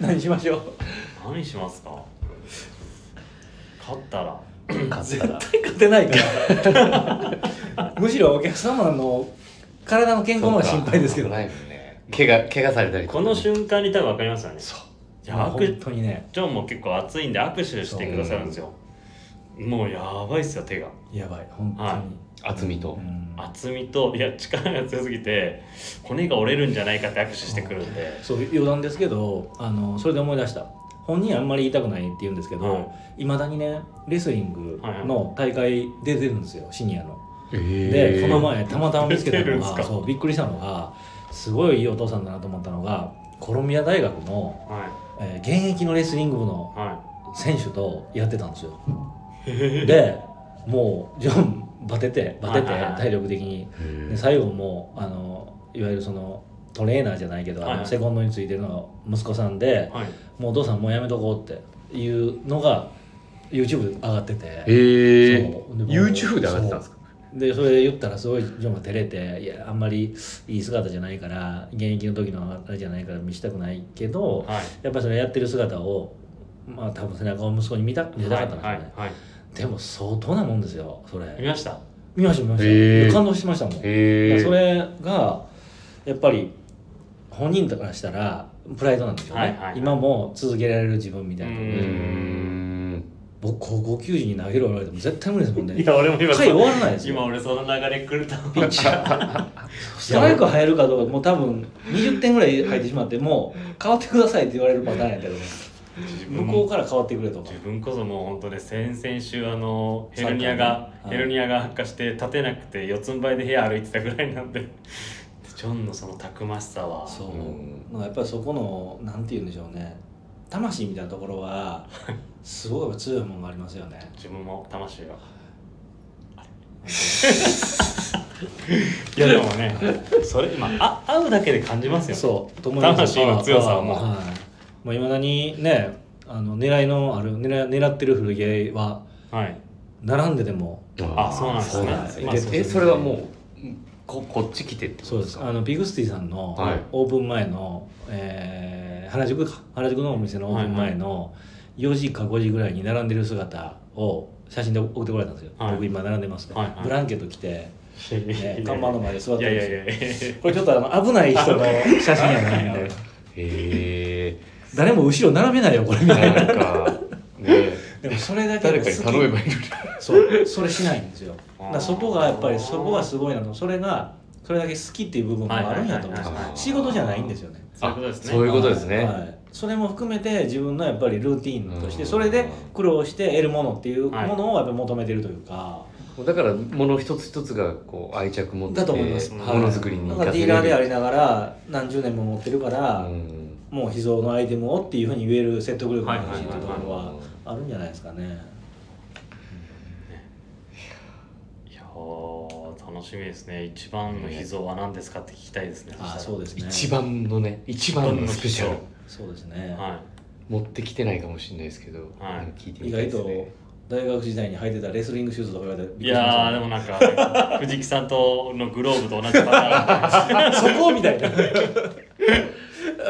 [SPEAKER 2] 何しましょう？
[SPEAKER 3] 何しますか？勝ったら。
[SPEAKER 1] 勝ったら。
[SPEAKER 2] 勝てないから。むしろお客様の体の健康の方が心配ですけど。
[SPEAKER 1] ないもんね。怪我怪我されたり
[SPEAKER 3] この瞬間に多分分かりますよね。
[SPEAKER 1] そう。
[SPEAKER 3] いや
[SPEAKER 2] まあ本
[SPEAKER 3] 握
[SPEAKER 2] 当にね。
[SPEAKER 3] ジョンも結構熱いんで握手してくださるんですよもうやばいっすよ手が。
[SPEAKER 2] やばい本当に、
[SPEAKER 3] は
[SPEAKER 1] 厚みと。
[SPEAKER 2] うん。
[SPEAKER 3] 厚みといや力が強すぎて骨が折れるんじゃないかって握手してくるんで。
[SPEAKER 2] そう余談ですけどあのそれで思い出した。本人あんまり言いたくないって言うんですけど、
[SPEAKER 3] はい。
[SPEAKER 2] まだにねレスリングの大会出てるんですよシニアの。
[SPEAKER 1] え
[SPEAKER 2] でこの前たまたま見つけたの
[SPEAKER 3] んですか。
[SPEAKER 2] がそうびっくりしたのがすごいいいお父さんだなと思ったのがコロンビア大学の、
[SPEAKER 3] は
[SPEAKER 2] えー現役のレスリング部の
[SPEAKER 3] い。は
[SPEAKER 2] 選手とやってたんですよ。でもうジョンバテてバテて体力的に。で最後もうあのいわゆるそのトレーナーじゃないけど、あのセコンドについてるのが息子さんでもうお父さんもうやめとこうっていうのが YouTube 上がってて、
[SPEAKER 1] へえ YouTube で上がってたんですか？
[SPEAKER 2] でそれ言ったらすごいジョンが照れて「いやあんまりいい姿じゃないから現役の時のあれじゃないから見せたくないけど、
[SPEAKER 3] はい。
[SPEAKER 2] やっぱりそれやってる姿をまあ多分背中を息子に見た見せたかったんですよね、
[SPEAKER 3] はいはいはい
[SPEAKER 2] でも相当なもんですよそれ。
[SPEAKER 3] 見ました？
[SPEAKER 2] 見ました見ました、感動しましたもん、それがやっぱり本人からしたらプライドなんですよね、
[SPEAKER 3] はいはいはい。
[SPEAKER 2] 今も続けられる自分みたいな、
[SPEAKER 1] うーん。
[SPEAKER 2] 僕高校球児に投げろ言われても絶対無理ですもんね。
[SPEAKER 3] いや俺も今
[SPEAKER 2] 回終わらないですよ。
[SPEAKER 3] 今俺その流れ来ると
[SPEAKER 2] ピッチャー。ストライク入るかどうかもう多分20点ぐらい入ってしまってもう変わってくださいって言われるパターンやけど向こうから変わってくれと。か
[SPEAKER 3] 自分こそもう本当ね先々週あのヘルニアが、
[SPEAKER 2] はい。
[SPEAKER 3] ヘルニアが悪化して立てなくて四つん這いで部屋歩いてたぐらいなんで。ジョンのそのたくましさは。
[SPEAKER 2] そう、
[SPEAKER 1] うん。
[SPEAKER 2] やっぱりそこのなんて言うんでしょうね。魂みたいなところはすごい強いものがありますよね。
[SPEAKER 3] 自分も魂がいやでもねそれ今あ会うだけで感じますよね。
[SPEAKER 2] そう
[SPEAKER 3] 魂の強さはもう。
[SPEAKER 2] はいもういまだにねあの狙いのある狙い狙ってる古着は
[SPEAKER 3] はい。
[SPEAKER 2] 並んででも
[SPEAKER 3] あそうなんですね。
[SPEAKER 1] そうなんです
[SPEAKER 3] まあそう
[SPEAKER 1] ええそれはもうここっち来てってこと
[SPEAKER 2] そうです。あのビグスティさんの
[SPEAKER 1] はい。
[SPEAKER 2] オープン前の、えー原宿か？原宿のお店のオープン前の4時か5時ぐらいに並んでる姿を写真で送ってこられたんですよ、
[SPEAKER 3] はい。
[SPEAKER 2] 僕今並んでますね、
[SPEAKER 3] はいはい。
[SPEAKER 2] ブランケット着てね看板の前で座っ
[SPEAKER 3] いやい
[SPEAKER 2] てるん
[SPEAKER 3] やい
[SPEAKER 2] ですよ。
[SPEAKER 3] やいや
[SPEAKER 2] これちょっとあの危ない人の写真やないな。
[SPEAKER 1] へえ
[SPEAKER 2] 誰も後ろ並べないよこれみたいな。
[SPEAKER 1] なんかね。
[SPEAKER 2] でもそれだけ
[SPEAKER 1] 誰かに頼めばいいのに。
[SPEAKER 2] そうそれしないんですよ。だからそこがやっぱりそこがすごいなと。それがそれだけ好きっていう部分もあるんやと思うんです仕事じゃないんですよね。
[SPEAKER 3] そういうことですね。
[SPEAKER 1] そういうことですね。
[SPEAKER 2] はい、それも含めて自分のやっぱりルーティーンとして
[SPEAKER 1] うん。
[SPEAKER 2] それで苦労して得るものっていうものをやっぱり求めてるというか、
[SPEAKER 1] だからもの一つ一つがこう愛着持って
[SPEAKER 2] だと思います、
[SPEAKER 1] ものづくりに
[SPEAKER 2] だからディーラーでありながら何十年も持ってるから、
[SPEAKER 1] うん
[SPEAKER 2] もう秘蔵のアイテムをっていうふうに言える説得力の話っていうところ
[SPEAKER 1] は
[SPEAKER 2] あるんじゃないですかね、
[SPEAKER 3] いやー楽しみですね。一番の秘蔵は何ですかって聞きたいですね。
[SPEAKER 2] ああそうですね。
[SPEAKER 1] 一番のね一番のスペシャル。
[SPEAKER 2] そうですね、
[SPEAKER 3] は
[SPEAKER 1] 持ってきてないかもしれないですけど、
[SPEAKER 3] はい。
[SPEAKER 1] 聞いてみ
[SPEAKER 2] 意
[SPEAKER 1] たいです
[SPEAKER 2] 外と
[SPEAKER 1] ね
[SPEAKER 2] 大学時代に履いてたレスリングシューズとか言
[SPEAKER 3] いいやーでもなんか藤木さんとのグローブと同じパターン
[SPEAKER 2] そこみたいな。あ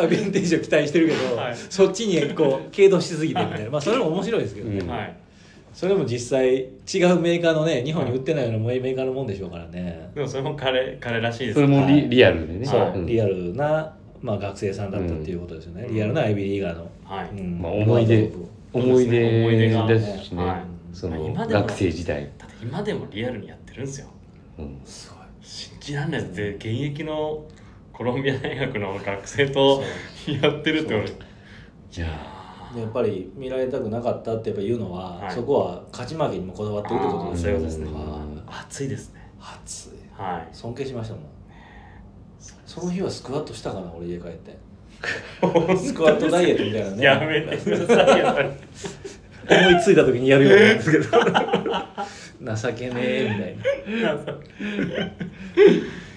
[SPEAKER 2] ヴィンテージを期待してるけど、
[SPEAKER 3] はい。
[SPEAKER 2] そっちにこう 傾倒しすぎてみたいな。まあそれも面白いですけどね、
[SPEAKER 1] うん。
[SPEAKER 3] はい。
[SPEAKER 2] それも実際違うメーカーのね日本に売ってないようなメーカーのもんでしょうからね、
[SPEAKER 3] でもそれも彼彼らしいです
[SPEAKER 1] それもリ,、
[SPEAKER 2] はい。
[SPEAKER 1] リアルでね。
[SPEAKER 2] そう、
[SPEAKER 1] ん。
[SPEAKER 2] リアルな、まあ、学生さんだったっていうことですよね、リアルなアイビーリーガーの、
[SPEAKER 3] はい、
[SPEAKER 2] うん。
[SPEAKER 1] まあ思い出。思い出
[SPEAKER 3] 思い出が
[SPEAKER 1] ですしね、
[SPEAKER 3] はい。
[SPEAKER 1] その
[SPEAKER 3] 今でも
[SPEAKER 1] 学生時代、
[SPEAKER 3] だって今でもリアルにやってるんですよ。
[SPEAKER 1] うん、
[SPEAKER 2] すごい。
[SPEAKER 3] 信じらんないです。って現役のコロンビア大学の学生とやってるって俺
[SPEAKER 1] いや
[SPEAKER 2] でやっぱり見られたくなかったってやっぱ言うのは、
[SPEAKER 3] はい。
[SPEAKER 2] そこは勝ち負けにもこだわってるってことです
[SPEAKER 3] そういうことですね。い。ですね。
[SPEAKER 2] い熱い。
[SPEAKER 3] はい。
[SPEAKER 2] 尊敬しましたもん。その日はスクワットしたかな俺家帰って。スクワットダイエットみたいなね。
[SPEAKER 3] やめてください
[SPEAKER 2] 思いついた時にやるようなんですけど。情けねえみたいな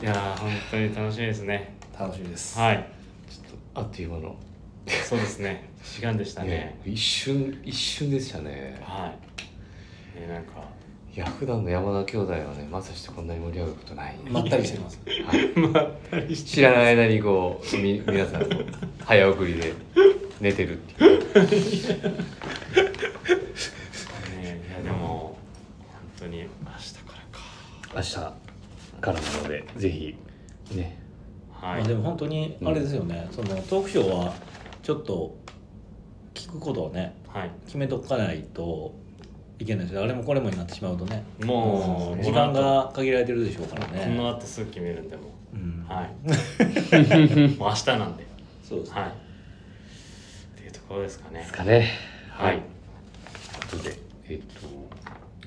[SPEAKER 2] い
[SPEAKER 3] やー本当に楽しみですね。
[SPEAKER 2] 楽しみです。
[SPEAKER 3] はい。
[SPEAKER 1] ちょっとあっという間の、
[SPEAKER 3] そうですね。志願でしたね。
[SPEAKER 1] ね一瞬一瞬でしたね。
[SPEAKER 3] はい。ねなんか。
[SPEAKER 1] いや普段の山田兄弟はねまさしとこんなに盛り上がることない、
[SPEAKER 2] まったりしてます。
[SPEAKER 1] はい。知らない間にこうみ皆さん 早送りで寝てるっていう。
[SPEAKER 3] ねいやでも本当に明日からか。
[SPEAKER 1] 明日からなのでぜひね。
[SPEAKER 3] はい。
[SPEAKER 2] まあ、でも本当にあれですよね、そのトークショーはちょっと聞くことをね
[SPEAKER 3] はい。
[SPEAKER 2] 決めとかないといけないですよ。あれもこれもになってしまうとね
[SPEAKER 3] もう
[SPEAKER 2] 時間が限られてるでしょうから
[SPEAKER 3] こ
[SPEAKER 2] ね
[SPEAKER 3] の後すぐ決めるんでも
[SPEAKER 2] う。ん。
[SPEAKER 3] うはい。もう明日なんで。
[SPEAKER 2] そうです
[SPEAKER 3] はい。っていうところですかね。
[SPEAKER 1] ですかね。
[SPEAKER 3] はい。
[SPEAKER 1] ということでえっ、と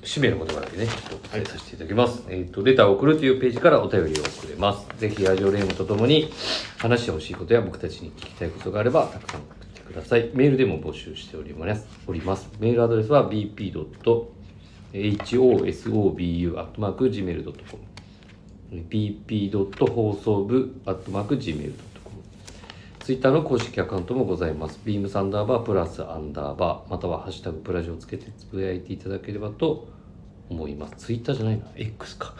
[SPEAKER 1] 氏名の言葉だけねちょっとお伝えさせていただきます、えっ、とレターを送るというページからお便りを送れます。ぜひラジオネームとともに話してほしいことや僕たちに聞きたいことがあればたくさん送ってください。メールでも募集しております。おります。メールアドレスは bp.hosobu.gmail.com bp. 放送部 .gmail.com ツイッターの公式アカウントもございます。ビームサンダーバープラスアンダーバーまたはハッシュタグプラジをつけてつぶやいていただければと思います。ツイッターじゃないな、X か。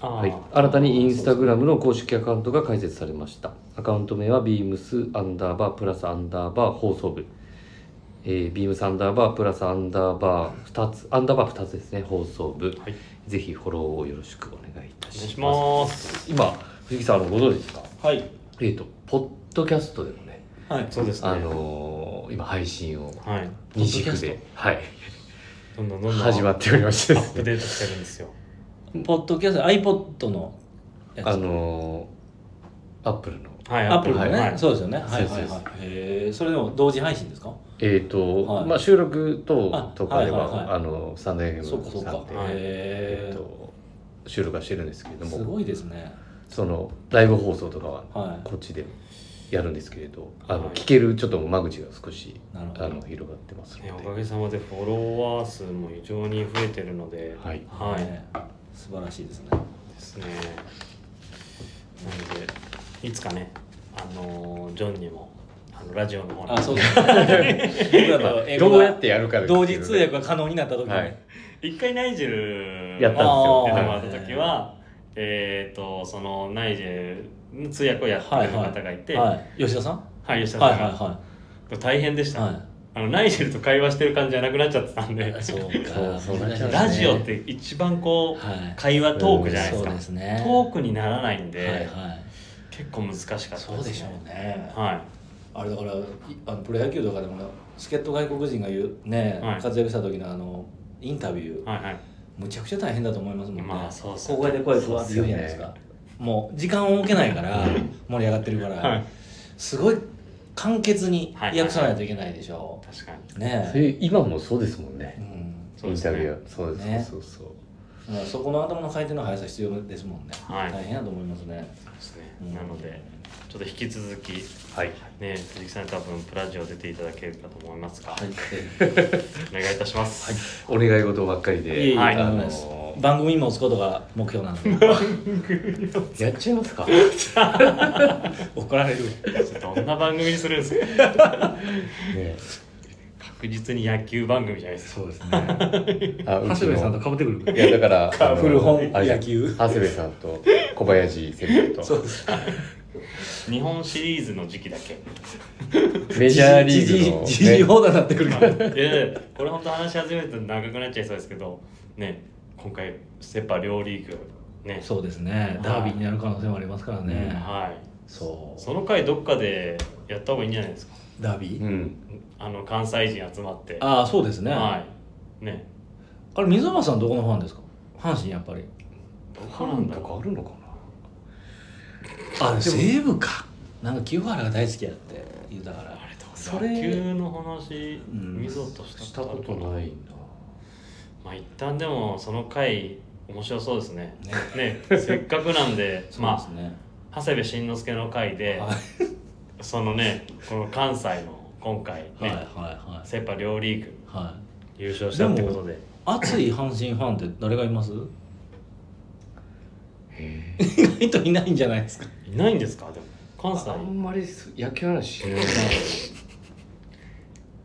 [SPEAKER 1] はい、新たにインスタグラムの公式アカウントが開設されました。アカウント名はビームスアンダーバープラスアンダーバー放送部。えー、ビームスアンダーバープラスアンダーバー2つ、アンダーバー2つですね、放送部。
[SPEAKER 3] はい。
[SPEAKER 1] ぜひフォローをよろしくお願いいた
[SPEAKER 3] し
[SPEAKER 1] しま。
[SPEAKER 3] ます。す
[SPEAKER 1] 今、藤木さん、あのご存知ですか？
[SPEAKER 2] はい。
[SPEAKER 1] えーと、ポッドキャストでもね、
[SPEAKER 2] はい
[SPEAKER 3] そうですね。
[SPEAKER 1] あのー今配信を
[SPEAKER 3] はい。
[SPEAKER 1] 二軸で、はい、
[SPEAKER 3] どんどんどんどん
[SPEAKER 1] 始まっておりまして
[SPEAKER 3] アップデートしてるんですよ。
[SPEAKER 2] ポッドキャスト iPod のやつ。
[SPEAKER 1] あのーアップルの。
[SPEAKER 3] はい
[SPEAKER 2] アップルのね、
[SPEAKER 3] はい。
[SPEAKER 2] そうですよね。はいはいはい。へえそれでも同時配信ですか？
[SPEAKER 1] えっ、と、
[SPEAKER 2] はい。
[SPEAKER 1] まあ収録等
[SPEAKER 2] あ
[SPEAKER 1] とかでは、
[SPEAKER 2] はいはいはい。
[SPEAKER 1] あので、
[SPEAKER 3] はい。
[SPEAKER 1] え
[SPEAKER 2] へ
[SPEAKER 1] っ、と収録はしてるんですけれども。
[SPEAKER 2] えすごいですね。
[SPEAKER 1] そのライブ放送とかは
[SPEAKER 2] はい。
[SPEAKER 1] こっちでやるんですけれど、あの
[SPEAKER 3] はい
[SPEAKER 1] 聞けるちょっと間口が少し
[SPEAKER 2] なるほど。
[SPEAKER 1] あの広がってますので、
[SPEAKER 3] ね、おかげさまでフォロワー数も非常に増えてるので
[SPEAKER 1] はい。
[SPEAKER 3] はい、
[SPEAKER 2] ね。素晴らしいですね。
[SPEAKER 3] ですね。なのでいつかねあのジョンにもあのラジオの方に。
[SPEAKER 2] あそうです。ね 僕らと英語が
[SPEAKER 1] どうやってやるかですけど
[SPEAKER 2] 同
[SPEAKER 1] ね
[SPEAKER 2] 時通訳が可能になった時に、
[SPEAKER 1] はい。
[SPEAKER 3] 一回ナイジェル
[SPEAKER 1] やったんですよ。
[SPEAKER 3] 出てもらった時はえっ、とそのナイジェルの通訳をやってる方がいて、
[SPEAKER 2] はい、吉田さん？
[SPEAKER 3] はい、吉田
[SPEAKER 2] はい
[SPEAKER 3] さんが、
[SPEAKER 2] は
[SPEAKER 3] 大変でした、
[SPEAKER 2] いはい。
[SPEAKER 3] あのナイジェルと会話してる感じじゃなくなっちゃってたんで。
[SPEAKER 2] そうか。
[SPEAKER 1] そう。そうなっちゃう
[SPEAKER 3] ラジオって一番こう、
[SPEAKER 2] はい。
[SPEAKER 3] 会話トークじゃないですか、
[SPEAKER 2] そうですね。
[SPEAKER 3] トークにならないんで、
[SPEAKER 2] はいはい。
[SPEAKER 3] 結構難しかったです、ね、
[SPEAKER 2] そうでしょうね。
[SPEAKER 3] はい。
[SPEAKER 2] あれだからいあのプロ野球とかでも助っ人外国人が言うね、
[SPEAKER 3] はい。
[SPEAKER 2] 活躍した時のあのインタビュー
[SPEAKER 3] はいはい。
[SPEAKER 2] むちゃくちゃ大変だと思いますもんね、
[SPEAKER 3] まあそうそう。
[SPEAKER 2] 小声で声ふわって言うじゃないですかもう時間を設けないから盛り上がってるから、
[SPEAKER 3] はい。
[SPEAKER 2] すごい簡潔に
[SPEAKER 3] はい。
[SPEAKER 2] 訳さないといけないでしょ。
[SPEAKER 3] 確かに。
[SPEAKER 2] う、ね
[SPEAKER 1] それ今もそうですもんね。
[SPEAKER 2] う、ん。
[SPEAKER 3] そうですね。
[SPEAKER 1] インタビューそうです、
[SPEAKER 2] ね。
[SPEAKER 1] そうそう
[SPEAKER 2] だからそこの頭の回転の速さ必要ですもんね、
[SPEAKER 3] はい。
[SPEAKER 2] 大変だと思いますね。
[SPEAKER 3] そうですね、
[SPEAKER 2] うん。
[SPEAKER 3] なのでちょっと引き続き
[SPEAKER 1] はい。
[SPEAKER 3] ね鈴木さんに多分プラジオ出ていただけるかと思いますが、
[SPEAKER 2] はい。
[SPEAKER 3] お願いいたします、
[SPEAKER 1] お願い事ばっかりで、
[SPEAKER 3] はい
[SPEAKER 2] とんでもないです番組に持つことが目標なんで。
[SPEAKER 1] やっちゃいますか
[SPEAKER 2] 怒られる
[SPEAKER 3] どんな番組にするんですか？
[SPEAKER 1] ね。
[SPEAKER 3] 確実に野球番組じゃないですか。
[SPEAKER 2] そうですね。
[SPEAKER 1] あ
[SPEAKER 2] 長谷部さんとかぶってくる。
[SPEAKER 1] いやだからあの
[SPEAKER 2] 古本野球。
[SPEAKER 1] 長谷部さんと小林先輩と。
[SPEAKER 2] そうです
[SPEAKER 3] 日本シリーズの時期だけ。
[SPEAKER 1] メジャーリーグの、
[SPEAKER 2] じじじ放題になってくるから
[SPEAKER 3] いやいやこれ本当話し始めると長くなっちゃいそうですけどね今回セ・パ両リーグね
[SPEAKER 2] そうですねダービーになる可能性もありますからね、
[SPEAKER 3] はい
[SPEAKER 2] そう
[SPEAKER 3] その回どっかでやった方がいいんじゃないですか
[SPEAKER 2] ダービー、
[SPEAKER 1] うん
[SPEAKER 3] あの関西人集まって
[SPEAKER 2] ああそうですね、
[SPEAKER 3] はいね
[SPEAKER 2] あれ溝端さんどこのファンですか阪神やっぱり
[SPEAKER 3] ど
[SPEAKER 1] ファンとかあるのか
[SPEAKER 2] あ西武か。なんか清原が大好きやって。言うたから。そ
[SPEAKER 3] 野
[SPEAKER 2] れ
[SPEAKER 3] 球の話
[SPEAKER 2] うん。
[SPEAKER 3] 見ぞとした
[SPEAKER 1] なしたことないな。
[SPEAKER 3] まあ一旦でもその回面白そうですね。
[SPEAKER 2] ね。
[SPEAKER 3] ね。せっかくなんで
[SPEAKER 2] そう
[SPEAKER 3] まあ長谷部慎之介の回で、
[SPEAKER 2] はい。
[SPEAKER 3] そのねこの関西の今回ね、
[SPEAKER 2] はいはいはい。
[SPEAKER 3] セ・パ両リーグ
[SPEAKER 2] はい。
[SPEAKER 3] 優勝したってことで。
[SPEAKER 2] 熱い阪神ファンって誰がいます？
[SPEAKER 1] へ
[SPEAKER 2] 意外といないんじゃないですか
[SPEAKER 3] いないんですか？でも関西。
[SPEAKER 1] あんまり野球の話しない。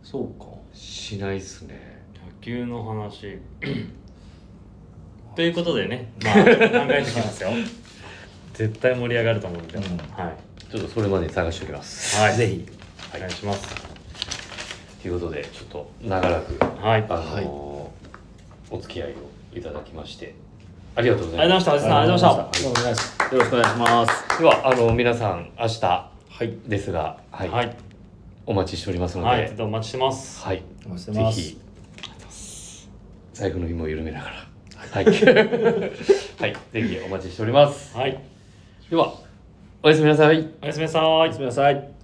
[SPEAKER 2] そうか。
[SPEAKER 1] しないっすね。
[SPEAKER 3] 野球の話。ということでねまあ考えてきますよ。絶対盛り上がると思うんで、
[SPEAKER 2] うん。
[SPEAKER 3] はい、
[SPEAKER 1] ちょっとそれまでに探しておきます。
[SPEAKER 3] はい、
[SPEAKER 2] ぜひ。
[SPEAKER 3] お願いします。
[SPEAKER 1] ということでちょっと長らく
[SPEAKER 3] はい。
[SPEAKER 1] あのー
[SPEAKER 2] はい。
[SPEAKER 1] お付き合いをいただきましてありがとうござ
[SPEAKER 3] ありがとうご
[SPEAKER 1] います
[SPEAKER 3] ざいました。ありがとうございました
[SPEAKER 2] よろしくお願いします。
[SPEAKER 1] ではあの皆さん明日
[SPEAKER 2] はい
[SPEAKER 1] ですが、はい。
[SPEAKER 3] はい、
[SPEAKER 1] お待ちしておりますので、
[SPEAKER 3] はい、ちょっとお待ちしてます。
[SPEAKER 1] はい。
[SPEAKER 2] お待ちしてます。
[SPEAKER 1] ぜひ財布の紐を緩めながら。はい、はい、ぜひお待ちしております。
[SPEAKER 3] はい。
[SPEAKER 1] ではおやすみなさい。
[SPEAKER 3] おやすみなさい。
[SPEAKER 2] おやすみなさい